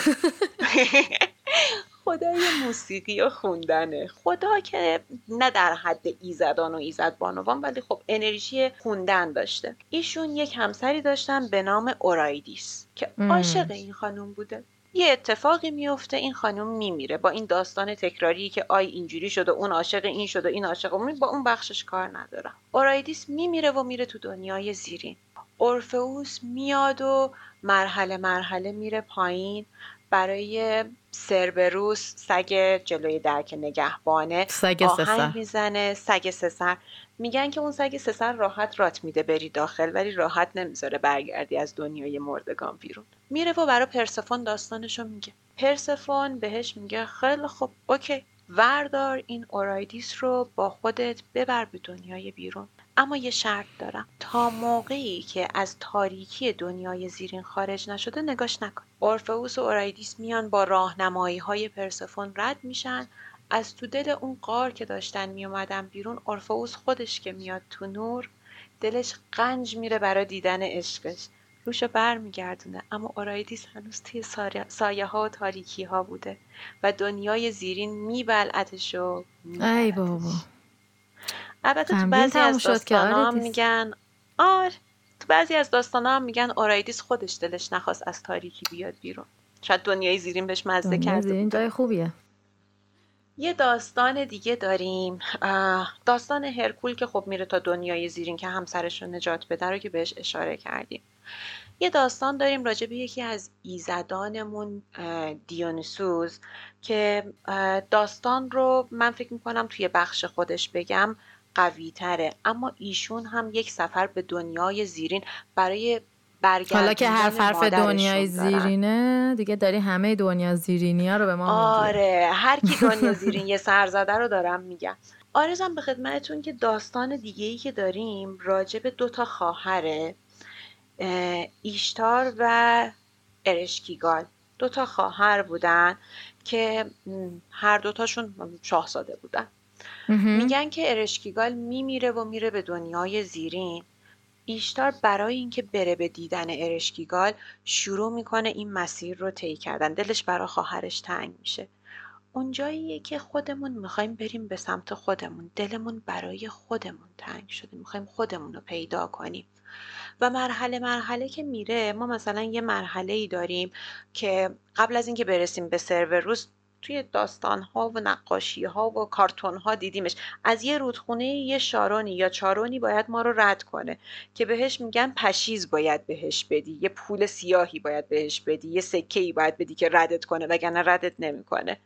خدای موسیقی و خوندنه. خدا که نه در حد ایزدان و ایزد بانوان ولی خب انرژی خوندن داشته. ایشون یک همسری داشتن به نام اورایدیس که عاشق این خانم بوده. یه اتفاقی میفته این خانم میمیره. با این داستان تکراری که آی اینجوری شده اون عاشق این شده این عاشق اون با اون بخشش کار ندارم اورایدیس میمیره و میره تو دنیای زیرین. اورفئوس میاد و مرحله مرحله میره پایین برای سربروس سگ جلوی درک نگهبانه سگ آهنگ می‌زنه سگ سسر میگن که اون سگ سسر راحت رات میده بری داخل ولی راحت نمی‌ذاره برگردی از دنیای مردگان بیرون. میره و برای پرسفون داستانشو میگه. پرسفون بهش میگه خیلی خب okay وردار این اورایدیس رو با خودت ببر به دنیای بیرون. اما یه شرط دارم. تا موقعی که از تاریکی دنیای زیرین خارج نشده نگاش نکن. اورفئوس و اورایدیس میان با راهنمایی های پرسفون رد میشن. از تو دل اون غار که داشتن میومدن بیرون اورفئوس خودش که میاد تو نور دلش قنج میره برای دیدن عشقش. روشو بر میگردونه اما اورایدیس هنوز توی سایه ها و تاریکی ها بوده و دنیای زیرین میبلعتش و ای بابا. البته تو بعضی از داستان هم میگن آر تو بعضی از داستان هم میگن اورایدیس خودش دلش نخواست از تاریکی بیاد بیرون. شاید دنیای زیرین بهش مزه کرده زیرین جای خوبیه. یه داستان دیگه داریم. داستان هرکول که خب میره تا دنیای زیرین که همسرش رو نجات بده رو که بهش اشاره کردیم. یه داستان داریم راجع به یکی از ایزدانمون دیونیسوس که داستان رو من فکر می‌کنم توی بخش خودش بگم. قوی تره اما ایشون هم یک سفر به دنیای زیرین برای حالا که هر حرف دنیای زیرینه دیگه داری همه دنیا زیرینی ها رو به ما آره هر کی دنیا [LAUGHS] زیرین یه سرزده رو دارم میگم. آرزم به خدمتتون که داستان دیگه ای که داریم راجع به دوتا خواهره ایشتار و ارشکیگال دوتا خواهر بودن که هر دوتاشون شاهزاده بودن. میگن که ارشکیگال میمیره و میره به دنیای زیرین. ایشتار برای اینکه بره به دیدن ارشکیگال شروع می‌کنه این مسیر رو طی کردن. دلش برای خواهرش تنگ میشه. اونجاییه که خودمون می‌خوایم بریم به سمت خودمون. دلمون برای خودمون تنگ شده. می‌خوایم خودمون رو پیدا کنیم. و مرحله مرحله که میره ما مثلا یه مرحله ای داریم که قبل از اینکه برسیم به سرور روز توی داستان ها و نقاشی ها و کارتون ها دیدیمش. از یه رودخونه یه شارونی یا چارونی باید ما رو رد کنه که بهش میگن پشیز باید بهش بدی یه پول سیاهی باید بهش بدی یه سکه ای باید بدی که ردت کنه وگرنه ردت نمی‌کنه.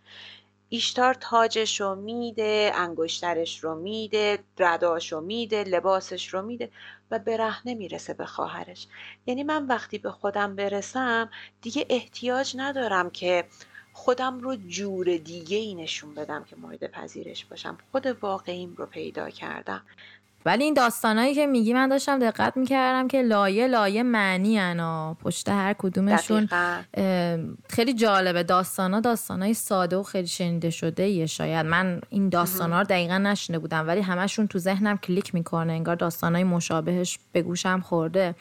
ایشتار تاجش رو میده انگشترش رو میده رداش رو میده لباسش رو میده و برهنه می‌رسه به خواهرش. یعنی من وقتی به خودم برسم دیگه احتیاج ندارم که خودم رو جور دیگه ای نشون بدم که مورد پذیرش باشم. خود واقعیم رو پیدا کردم. ولی این داستانایی که میگی من داشتم دقت می‌کردم که لایه لایه معنی انا پشت هر کدومشون خیلی جالبه. داستانا داستانای ساده و خیلی شنیده شده یه شاید. من این داستانا رو دقیقا نشنیده بودم ولی همشون تو ذهنم کلیک می‌کنه. انگار داستانای مشابهش به گوشم خورده.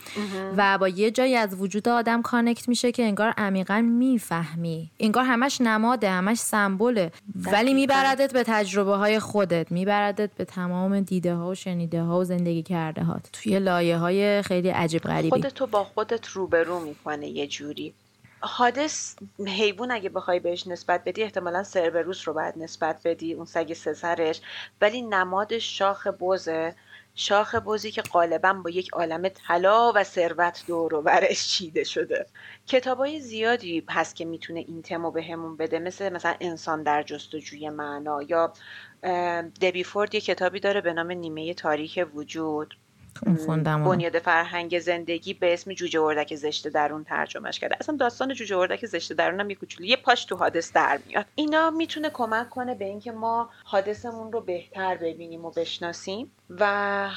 و با یه جایی از وجود آدم connect میشه که انگار عمیقا می‌فهمی. انگار همش نماده همش سمبوله ولی میبردت به تجربه های خودت میبردت به تمام دیده ها و شنیده دیده ها و زندگی کرده هات توی لایه های خیلی عجیب غریبی. خودتو با خودت روبرو می‌کنه یه جوری. حادث حیوان اگه بخوای بهش نسبت بدی احتمالا سربروس رو باید نسبت بدی اون سگ سسرش ولی نماد شاخ بوزه شاخ بوزی که غالبا با یک عالم طلا و ثروت دور و برش چیده شده. کتابای زیادی هست که می‌تونه این تمو بهمون بده مثل مثلا انسان در جستجوی معنا یا دبی فورد یه کتابی داره به نام نیمه تاریک وجود. بنیاد فرهنگ زندگی به اسم جوجه اردک زشته درون ترجمهش کرده. اصلا داستان جوجه اردک زشته درون هم یه کوچولو یه پاش تو حادث در میاد. اینا می‌تونه کمک کنه به اینکه ما حادثمون رو بهتر ببینیم و بشناسیم و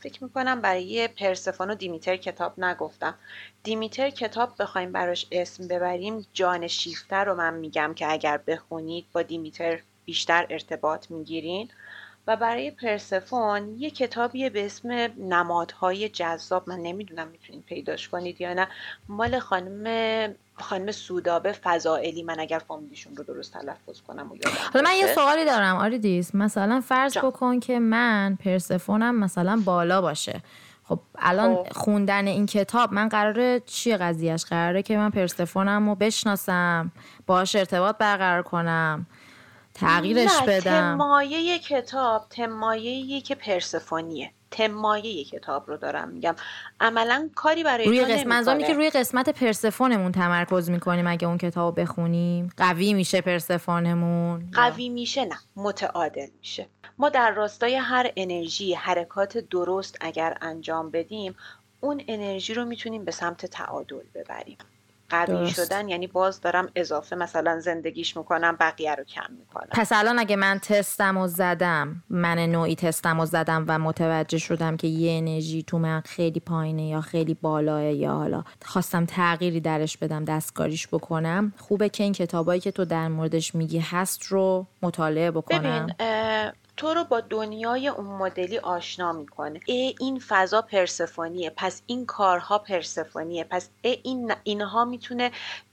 فکر می‌کنم برای پرسفون و دیمیتر کتاب نگفتم. دیمیتر کتاب بخوایم براش اسم ببریم جان شیفته رو من میگم که اگر بخونید با دیمیتر بیشتر ارتباط می‌گیرین. و برای پرسفون یه کتابیه به اسم نمادهای جذاب من نمی‌دونم می‌تونید پیداش کنید یا نه. مال خانم خانم سودابه فضائلی. من اگر فامیلیشون رو درست تلفظ کنم و حالا من یه سوالی دارم آریدیس مثلا فرض بکن که من پرسفونم مثلا بالا باشه. خب الان خب. خوندن این کتاب من قراره چی قضیهش قراره که من پرسفونم رو بشناسم باش ارتباط برقرار کنم. تغییرش نه، بدم. تمایه کتاب تمایه که پرسفونیه. تمایه کتاب رو دارم میگم. عملا کاری برای روی قسمت که روی قسمت پرسفونمون تمرکز می‌کنیم اگه اون کتاب بخونیم. قوی میشه پرسفونمون؟ قوی میشه نه متعادل میشه. ما در راستای هر انرژی حرکات درست اگر انجام بدیم اون انرژی رو می‌تونیم به سمت تعادل ببریم. قوی شدن یعنی باز دارم اضافه مثلا زندگیش می‌کنم بقیه رو کم می‌کنم. پس الان اگه من تستم و زدم من نوعی تستم و زدم و متوجه شدم که یه انرژی تو من خیلی پایینه یا خیلی بالاه یا حالا خواستم تغییری درش بدم دستکاریش بکنم خوبه که این کتابایی که تو در موردش میگی هست رو مطالعه بکنم. ببین تو رو با دنیای اون مدلی آشنا می‌کنه. ای این فضا پرسفونیه پس این کارها پرسفونیه پس ای این اینها می‌تونه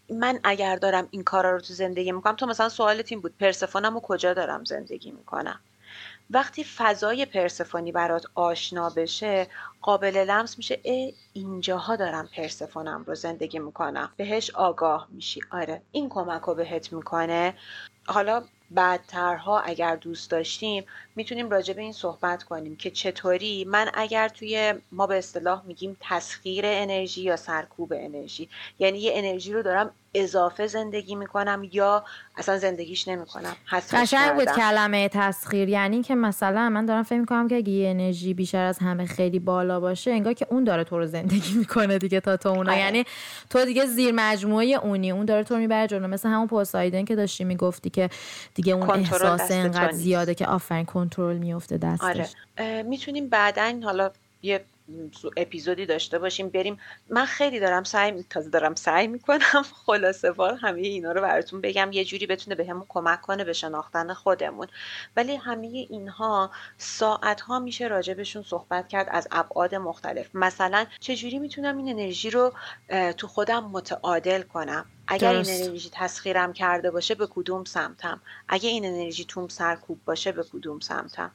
من اگر دارم این کارا رو تو زندگی می‌کنم تو مثلا سوالت این بود پرسفونم و کجا دارم زندگی می‌کنم؟ وقتی فضای پرسفونی برات آشنا بشه قابل لمس میشه ای اینجاها دارم پرسفونم رو زندگی می‌کنم. بهش آگاه میشی. آره این کمک رو بهت می‌کنه. حالا بعدترها اگر دوست داشتیم می‌تونیم راجع به این صحبت کنیم که چطوری من اگر توی ما به اصطلاح میگیم تسخیر انرژی یا سرکوب انرژی یعنی یه انرژی رو دارم اضافه زندگی می‌کنم یا اصلا زندگیش نمی‌کنم قشنگ بود کلمه تسخیر یعنی که مثلا من دارم فکر می‌کنم که اگه یه انرژی بیشتر از همه خیلی بالا باشه انگار که اون داره تو رو زندگی [LAUGHS] می‌کنه دیگه تا تو اونا. آره. یعنی تو دیگه زیر مجموعه اونی اون داره تو رو می‌بره جلو. مثل همون پوسایدن که داشتی می‌گفتی که دیگه اون احساس انقدر زیاده که آفرین کنترل میفته دستش. آره. می‌تونیم بعدا حالا یه اپیزودی داشته باشیم بریم. من خیلی دارم سعی تازه دارم سعی می‌کنم [LAUGHS] خلاصه وار همه اینا رو براتون بگم. یه جوری بتونه بهمون به کمک کنه به شناختن خودمون. ولی همه اینها ساعت ها میشه راجبشون صحبت کرد از ابعاد مختلف. مثلا چجوری می‌تونم این انرژی رو تو خودم متعادل کنم؟ اگر این انرژی تسخیرم کرده باشه به کدوم سمتم؟ اگه این انرژی توم سرکوب باشه به کدوم سمتم؟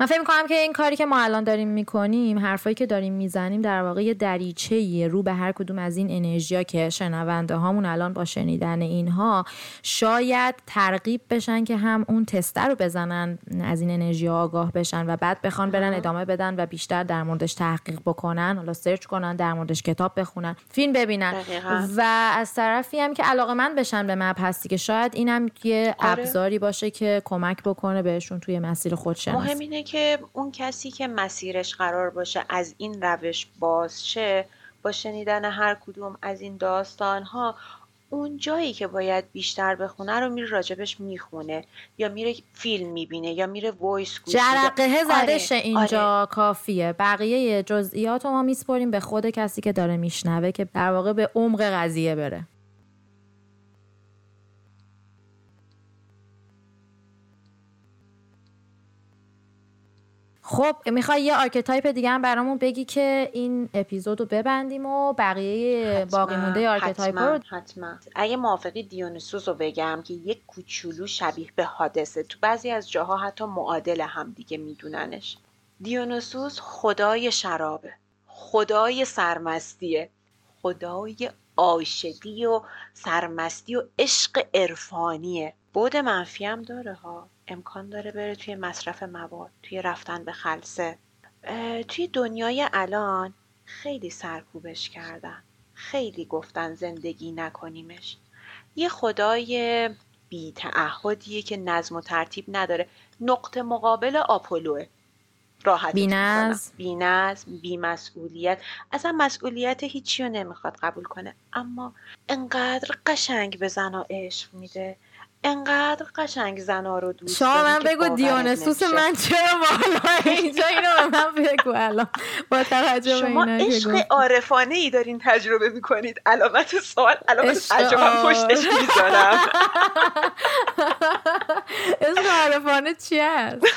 من فکر می‌کنم که این کاری که ما الان داریم می‌کنیم حرفایی که داریم می‌زنیم در واقع یه دریچه رو به هر کدوم از این انرژیا که شنونده هامون الان با شنیدن اینها شاید ترغیب بشن که هم اون تستر رو بزنن از این انرژی آگاه بشن و بعد بخوان برن ادامه بدن و بیشتر در موردش تحقیق بکنن حالا سرچ کنن در موردش کتاب بخونن فیلم ببینن. و از طرفی هم که علاقه من بشن به مبحثی که شاید اینم یه آره. ابزاری باشه که کمک بکنه بهشون توی مسیر خودشناسی. اینه که اون کسی که مسیرش قرار باشه از این روش باز شه با شنیدن هر کدوم از این داستان ها اون جایی که باید بیشتر بخونه رو میره راجبش می‌خونه یا میره فیلم می‌بینه یا میره voice گوش جرقه زدش آره، اینجا آره. کافیه. بقیه جزئیات رو ما میسپریم به خود کسی که داره میشنوه که در واقع به عمق قضیه بره. خب می‌خوای یه archetype دیگه هم برامون بگی که این اپیزود رو ببندیم و بقیه باقی مونده archetype رو حتما اگه موافقی دیونیسوس رو بگم که یک کوچولو شبیه به هادسه. تو بعضی از جاها حتی معادل هم دیگه میدوننش. دیونیسوس خدای شرابه. خدای سرمستیه. خدای عاشقی و سرمستی و عشق عرفانیه. بعد منفی هم داره ها. امکان داره بره توی مصرف مواد توی رفتن به خلسه. توی دنیای الان خیلی سرکوبش کردن. خیلی گفتن زندگی نکنیمش. یه خدای بی تعهدیه که نظم و ترتیب نداره. نقطه مقابل آپولوه. راحت بی نظم بی نظم بی مسئولیت اصلا مسئولیت هیچی رو نمی‌خواد قبول کنه. اما انقدر قشنگ به زنا عشق میده. انقدر قشنگ زنا رو دوست شما من بگو دیانسوس من چرا بالا؟ [LAUGHS] اینجا اینو به من بگو الان. با توجه به شما عشق عارفانه ای دارین تجربه می‌کنید. علامت سوال علامت تجربه پشتش می‌ذارم [LAUGHS] عشق عارفانه چی هست؟ [LAUGHS]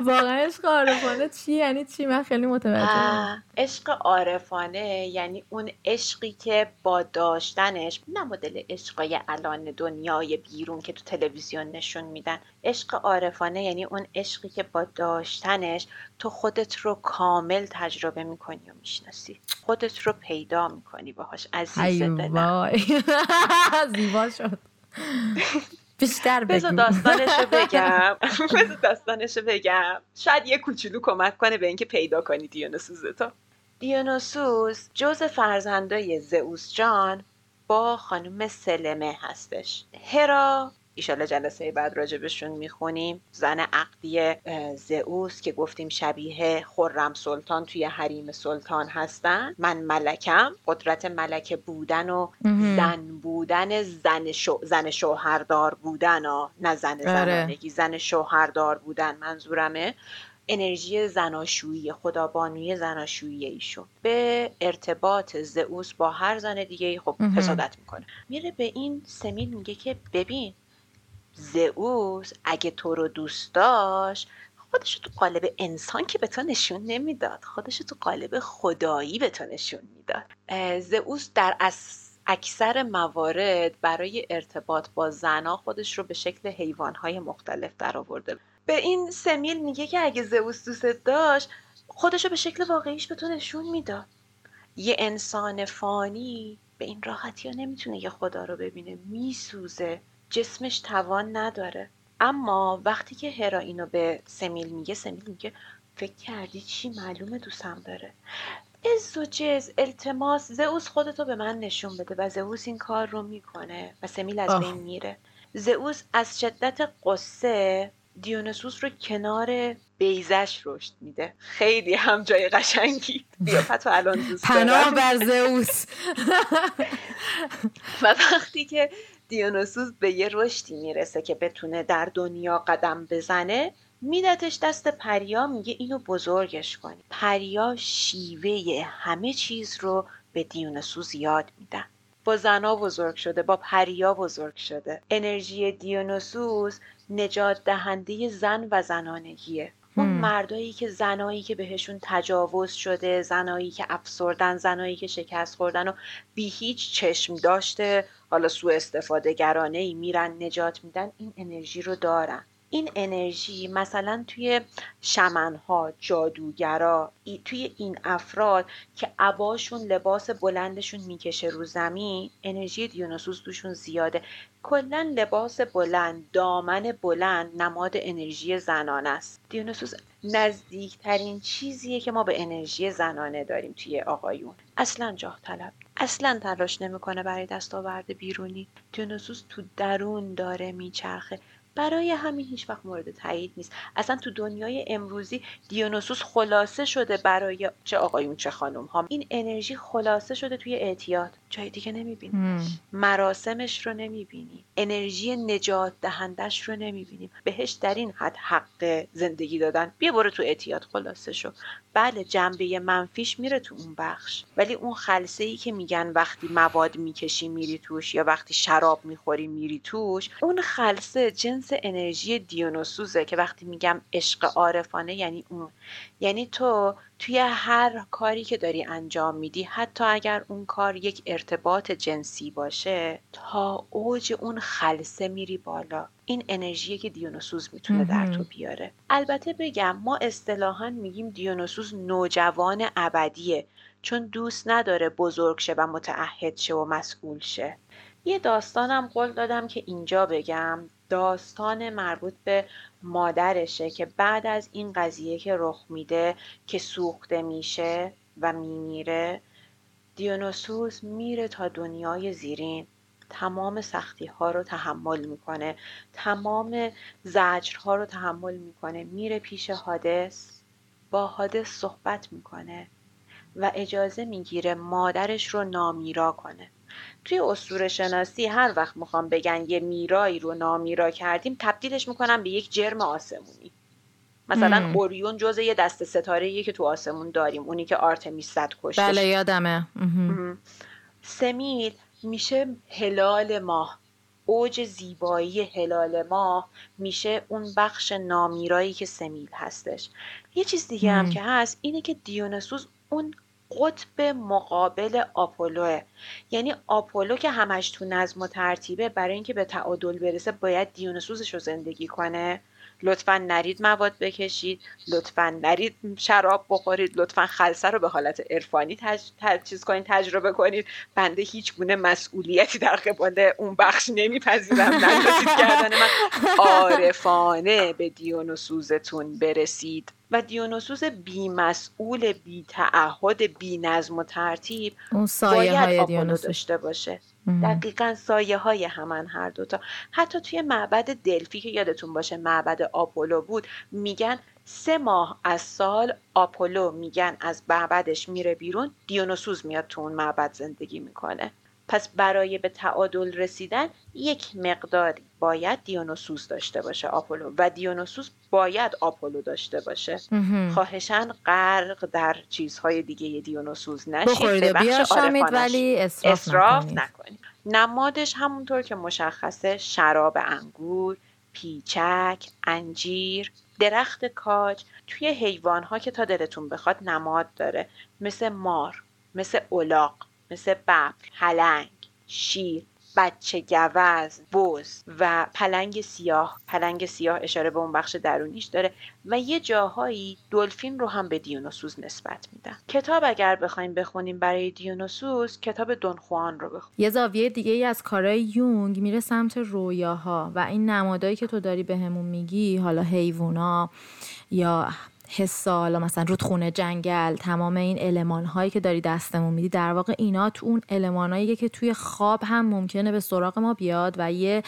واقعا عشق عارفانه چی؟ یعنی چی؟ من خیلی متوجه عشق عارفانه یعنی اون عشقی که با داشتنش نه مدل عشقای الان دنیای بیرون که تو تلویزیون نشون میدن. عشق عارفانه یعنی اون عشقی که با داشتنش تو خودت رو کامل تجربه می‌کنی و می‌شناسی. خودت رو پیدا می‌کنی باهاش. عزیز دلم. [LAUGHS] زیبا شد. بیشتر [LAUGHS] بگم داستانشو [LAUGHS] بگم. بذار داستانشو بگم. شاید یه کوچولو کمک کنه به اینکه پیدا کنی دیونوسوزتو. دیونوسوس جز فرزندای زئوس جان با خانم سلمه هستش. هرا ایشالا جلسه بعد راجبشون می‌خونیم. زن عقدی زئوس که گفتیم شبیه خرم سلطان توی حریم سلطان هستن. من ملکم قدرت ملکه بودن و زن بودن زن, شو زن شوهردار بودن و نه زن آره. زنانگی زن شوهردار بودن منظورمه. انرژی زناشویی خدابانوی زناشویی ایشون. به ارتباط زئوس با هر زن دیگه خب حسادت می‌کنه. میره به این سمیل میگه که ببین زئوس اگه تو رو دوست داشت خودشو تو قالب انسان که به تو نشون نمی‌داد. خودشو تو قالب خدایی به تو نشون می‌داد. زئوس در اکثر موارد برای ارتباط با زنا خودش رو به شکل حیوانهای مختلف درآورده. به این سمیل میگه که اگه زئوس دوست داشت خودشو به شکل واقعیش به تو نشون می‌داد. یه انسان فانی به این راحتی ها نمی‌تونه یه خدا رو ببینه میسوزه جسمش توان نداره. اما وقتی که هرا اینو به سمیل میگه سمیل میگه فکر کردی چی معلومه دوستم داره؟ از و جز التماس زئوس خودتو به من نشون بده و زئوس این کار رو می‌کنه و سمیل از بین میره. زئوس از شدت قصه دیونسوس رو کنار بیزش رشد میده. خیلی هم جای قشنگی. بیافتو الان دوست پناه بر زئوس. [LAUGHS] و وقتی که دیونوسوس به یه رشدی می‌رسه که بتونه در دنیا قدم بزنه میدتش دست پریا میگه اینو بزرگش کنی. پریا شیوه همه چیز رو به دیونوسوس یاد میدن با زنا بزرگ شده با پریا بزرگ شده. انرژی دیونوسوس نجات دهنده زن و زنانگیه. اون مردایی که زنایی که بهشون تجاوز شده زنایی که افسردن زنایی که شکست خوردن و بی هیچ چشم داشته حالا سوء استفاده گرانه ای میرن نجات میدن این انرژی رو دارن. این انرژی مثلا توی شمنها جادوگرا توی این افراد که عباشون لباس بلندشون می‌کشه رو زمین انرژی دیونوسوس دوشون زیاده. کلا لباس بلند دامن بلند نماد انرژی زنانه است. دیونوسوس نزدیکترین چیزیه که ما به انرژی زنانه داریم توی آقایون. اصلا جاه طلب. اصلا تلاش نمی‌کنه برای دستاورد بیرونی. دیونوسوس تو درون داره میچرخه. برای همین هیچ وقت مورد تایید نیست. اصلا تو دنیای امروزی دیونوسوس خلاصه شده برای چه آقایون چه خانم ها این انرژی خلاصه شده توی اعتیاد. جای دیگه نمی‌بینیم مراسمش رو نمی‌بینیم. انرژی نجات دهندش رو نمی‌بینیم. بهش در این حد حق زندگی دادن. بیا برو تو اعتیاد خلاصه شو بله جنبه منفیش میره تو اون بخش. ولی اون خلصه ای که میگن وقتی مواد می‌کشی میری توش یا وقتی شراب می‌خوری میری توش اون خلصه جنس انرژی دیونوسوزه که وقتی میگم عشق عارفانه یعنی اون. یعنی تو توی هر کاری که داری انجام میدی حتی اگر اون کار یک ارتباط جنسی باشه تا اوج اون خلصه میری بالا. این انرژی که دیونوسوز می‌تونه در تو بیاره. البته بگم ما اصطلاحا میگیم دیونوسوز نوجوان ابدیه. چون دوست نداره بزرگ شه و متعهد شه و مسئول شه. یه داستانم قول دادم که اینجا بگم. داستان مربوط به مادرشه که بعد از این قضیه که رخ میده که سوخته میشه و میمیره دیونوسوس میره تا دنیای زیرین. تمام سختی ها رو تحمل می‌کنه. تمام زجرها رو تحمل می‌کنه. میره پیش حادث. با حادث صحبت می‌کنه و اجازه می‌گیره مادرش رو نامیرا کنه. توی اسطوره شناسی هر وقت می‌خوام بگن یه میرایی رو نامیرا کردیم تبدیلش می‌کنم به یک جرم آسمونی. مثلا اوریون جز یه دست ستاره که تو آسمون داریم اونی که آرتمیس زد کشتش بله یادمه. سمیل میشه هلال ماه. اوج زیبایی هلال ماه میشه اون بخش نامیرایی که سمیل هستش. یه چیز دیگه هم که هست اینه که دیونسوس اون قطب مقابل آپولوه. یعنی آپولو که همش تو نظم و ترتیبه برای اینکه به تعادل برسه باید دیونسوسش رو زندگی کنه. لطفا نرید مواد بکشید لطفا نرید شراب بخورید لطفا خلصه رو به حالت عرفانی تج... چیز کنید تجربه کنید. بنده هیچ گونه مسئولیتی در قبال اون بخش نمیپذیرم. نندازید کردن من. عارفانه به دیونوسوزتون برسید. و دیونوسوس بیمسئول بی تعهد بی نظم و ترتیب اون سایه باید های داشته باشه. دقیقا سایه های همان هر دوتا حتی توی معبد دلفی که یادتون باشه معبد آپولو بود میگن سه ماه از سال آپولو میگن از معبدش میره بیرون دیونوسوس میاد تو اون معبد زندگی می‌کنه. پس برای به تعادل رسیدن یک مقداری باید دیونوسوس داشته باشه آپولو. و دیونوسوس باید آپولو داشته باشه. خواهشن غرق در چیزهای دیگه دیونوسوس نشید. بخش ولی اصراف, نکنید. نمادش همونطور که مشخصه شراب انگور پیچک انجیر درخت کاج. توی حیوانها که تا دلتون بخواد نماد داره. مثل مار مثل الاغ مثل ببر هلنگ شیر. بچه گوز بز و پلنگ سیاه. پلنگ سیاه اشاره به اون بخش درونیش داره و یه جاهایی دلفین رو هم به دیونوسوس نسبت میدن. کتاب اگر بخوایم بخونیم برای دیونوسوس کتاب دونخوان رو بخونیم یه زاویه دیگه ای از کارهای یونگ میره سمت رویاها و این نمادایی که تو داری بهمون میگی حالا حیوونا یا حسا حالا مثلا رودخونه جنگل تمام این علمان هایی که داری دستمون میدی در واقع اینا تو اون علمان که توی خواب هم ممکنه به سراغ ما بیاد و یه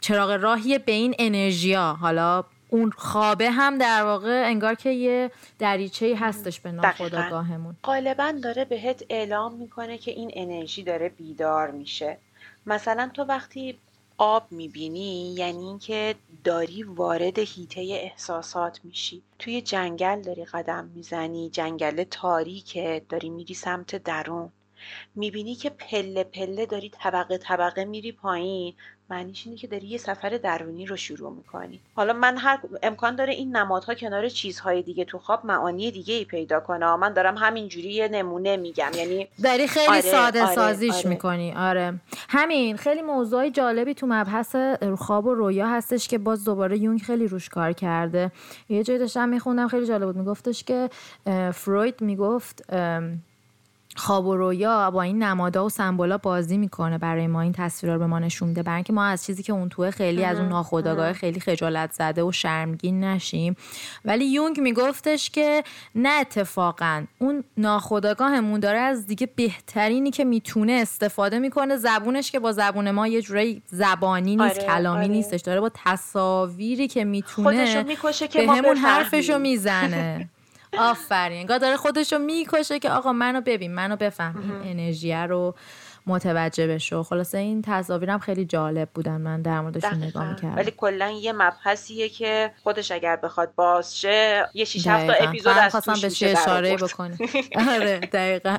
چراغ راهی به این انرژیا حالا اون خوابه هم در واقع انگار که یه دریچه هستش به ناخودآگاهمون غالبا داره بهت اعلام می‌کنه که این انرژی داره بیدار میشه. مثلا تو وقتی آب می‌بینی یعنی اینکه داری وارد هیته احساسات میشی. توی جنگل داری قدم می‌زنی جنگل تاریکه داری میری سمت درون. می‌بینی که پله پله داری طبقه طبقه میری پایین. معنیش اینه که داری یه سفر درونی رو شروع می‌کنی. حالا من هر امکان داره این نمادها کنار چیزهای دیگه تو خواب معانی دیگه ای پیدا کنه من دارم همینجوری یه نمونه میگم. یعنی داری خیلی آره، ساده آره، سازیش آره. می‌کنی. آره. همین خیلی موضوع جالبی تو مبحث خواب و رویا هستش که باز دوباره یونگ خیلی روش کار کرده. یه جایی داشتم میخوندم خیلی جالب بود. میگفتش که فروید می‌گفت خواب و رویا با این نمادا و سمبولا بازی می‌کنه برای ما. این تصویرها رو به ما نشون میده. برای اینکه ما از چیزی که اون توه خیلی از اون ناخودآگاه خیلی خجالت زده و شرمگین نشیم. ولی یونگ میگفتش که نه اتفاقا. اون ناخودآگاهمون داره از دیگه بهترینی که می‌تونه استفاده می‌کنه. زبونش که با زبون ما یه جوری زبانی نیست آره، کلامی آره. نیستش. داره با تصاویری که می‌تونه که به همون حرفشو می‌زنه. [LAUGHS] آفرین. انگار داره خودشو می‌کشه که آقا منو ببین منو بفهم این انرژی رو متوجه بشو. خلاصه این تصاویرم خیلی جالب بودن. من در موردشون نگاه می‌کردم. ولی کلا یه مبحثیه که خودش اگر بخواد بازشه یه 6 7 تا اپیزود از توش به اشاره بکنه [LAUGHS] آره دقیقاً.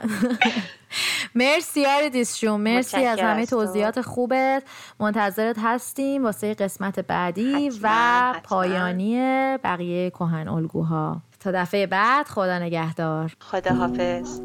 مرسی آردیسشون مرسی از همه توضیحات خوبت. منتظرت هستیم واسه قسمت بعدی و پایانی بقیه کهن الگوها تا دفعه بعد خدا نگهدار. خدا حافظ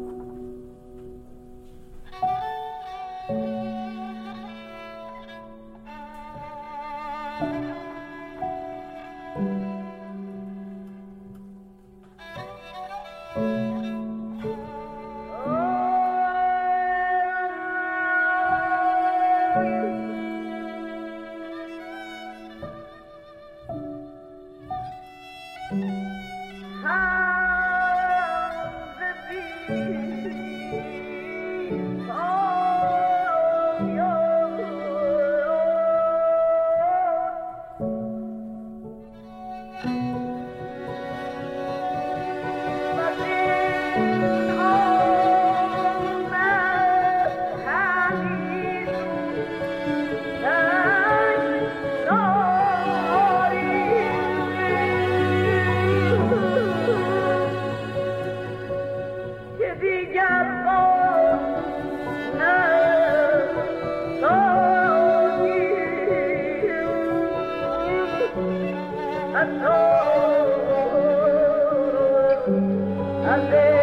and they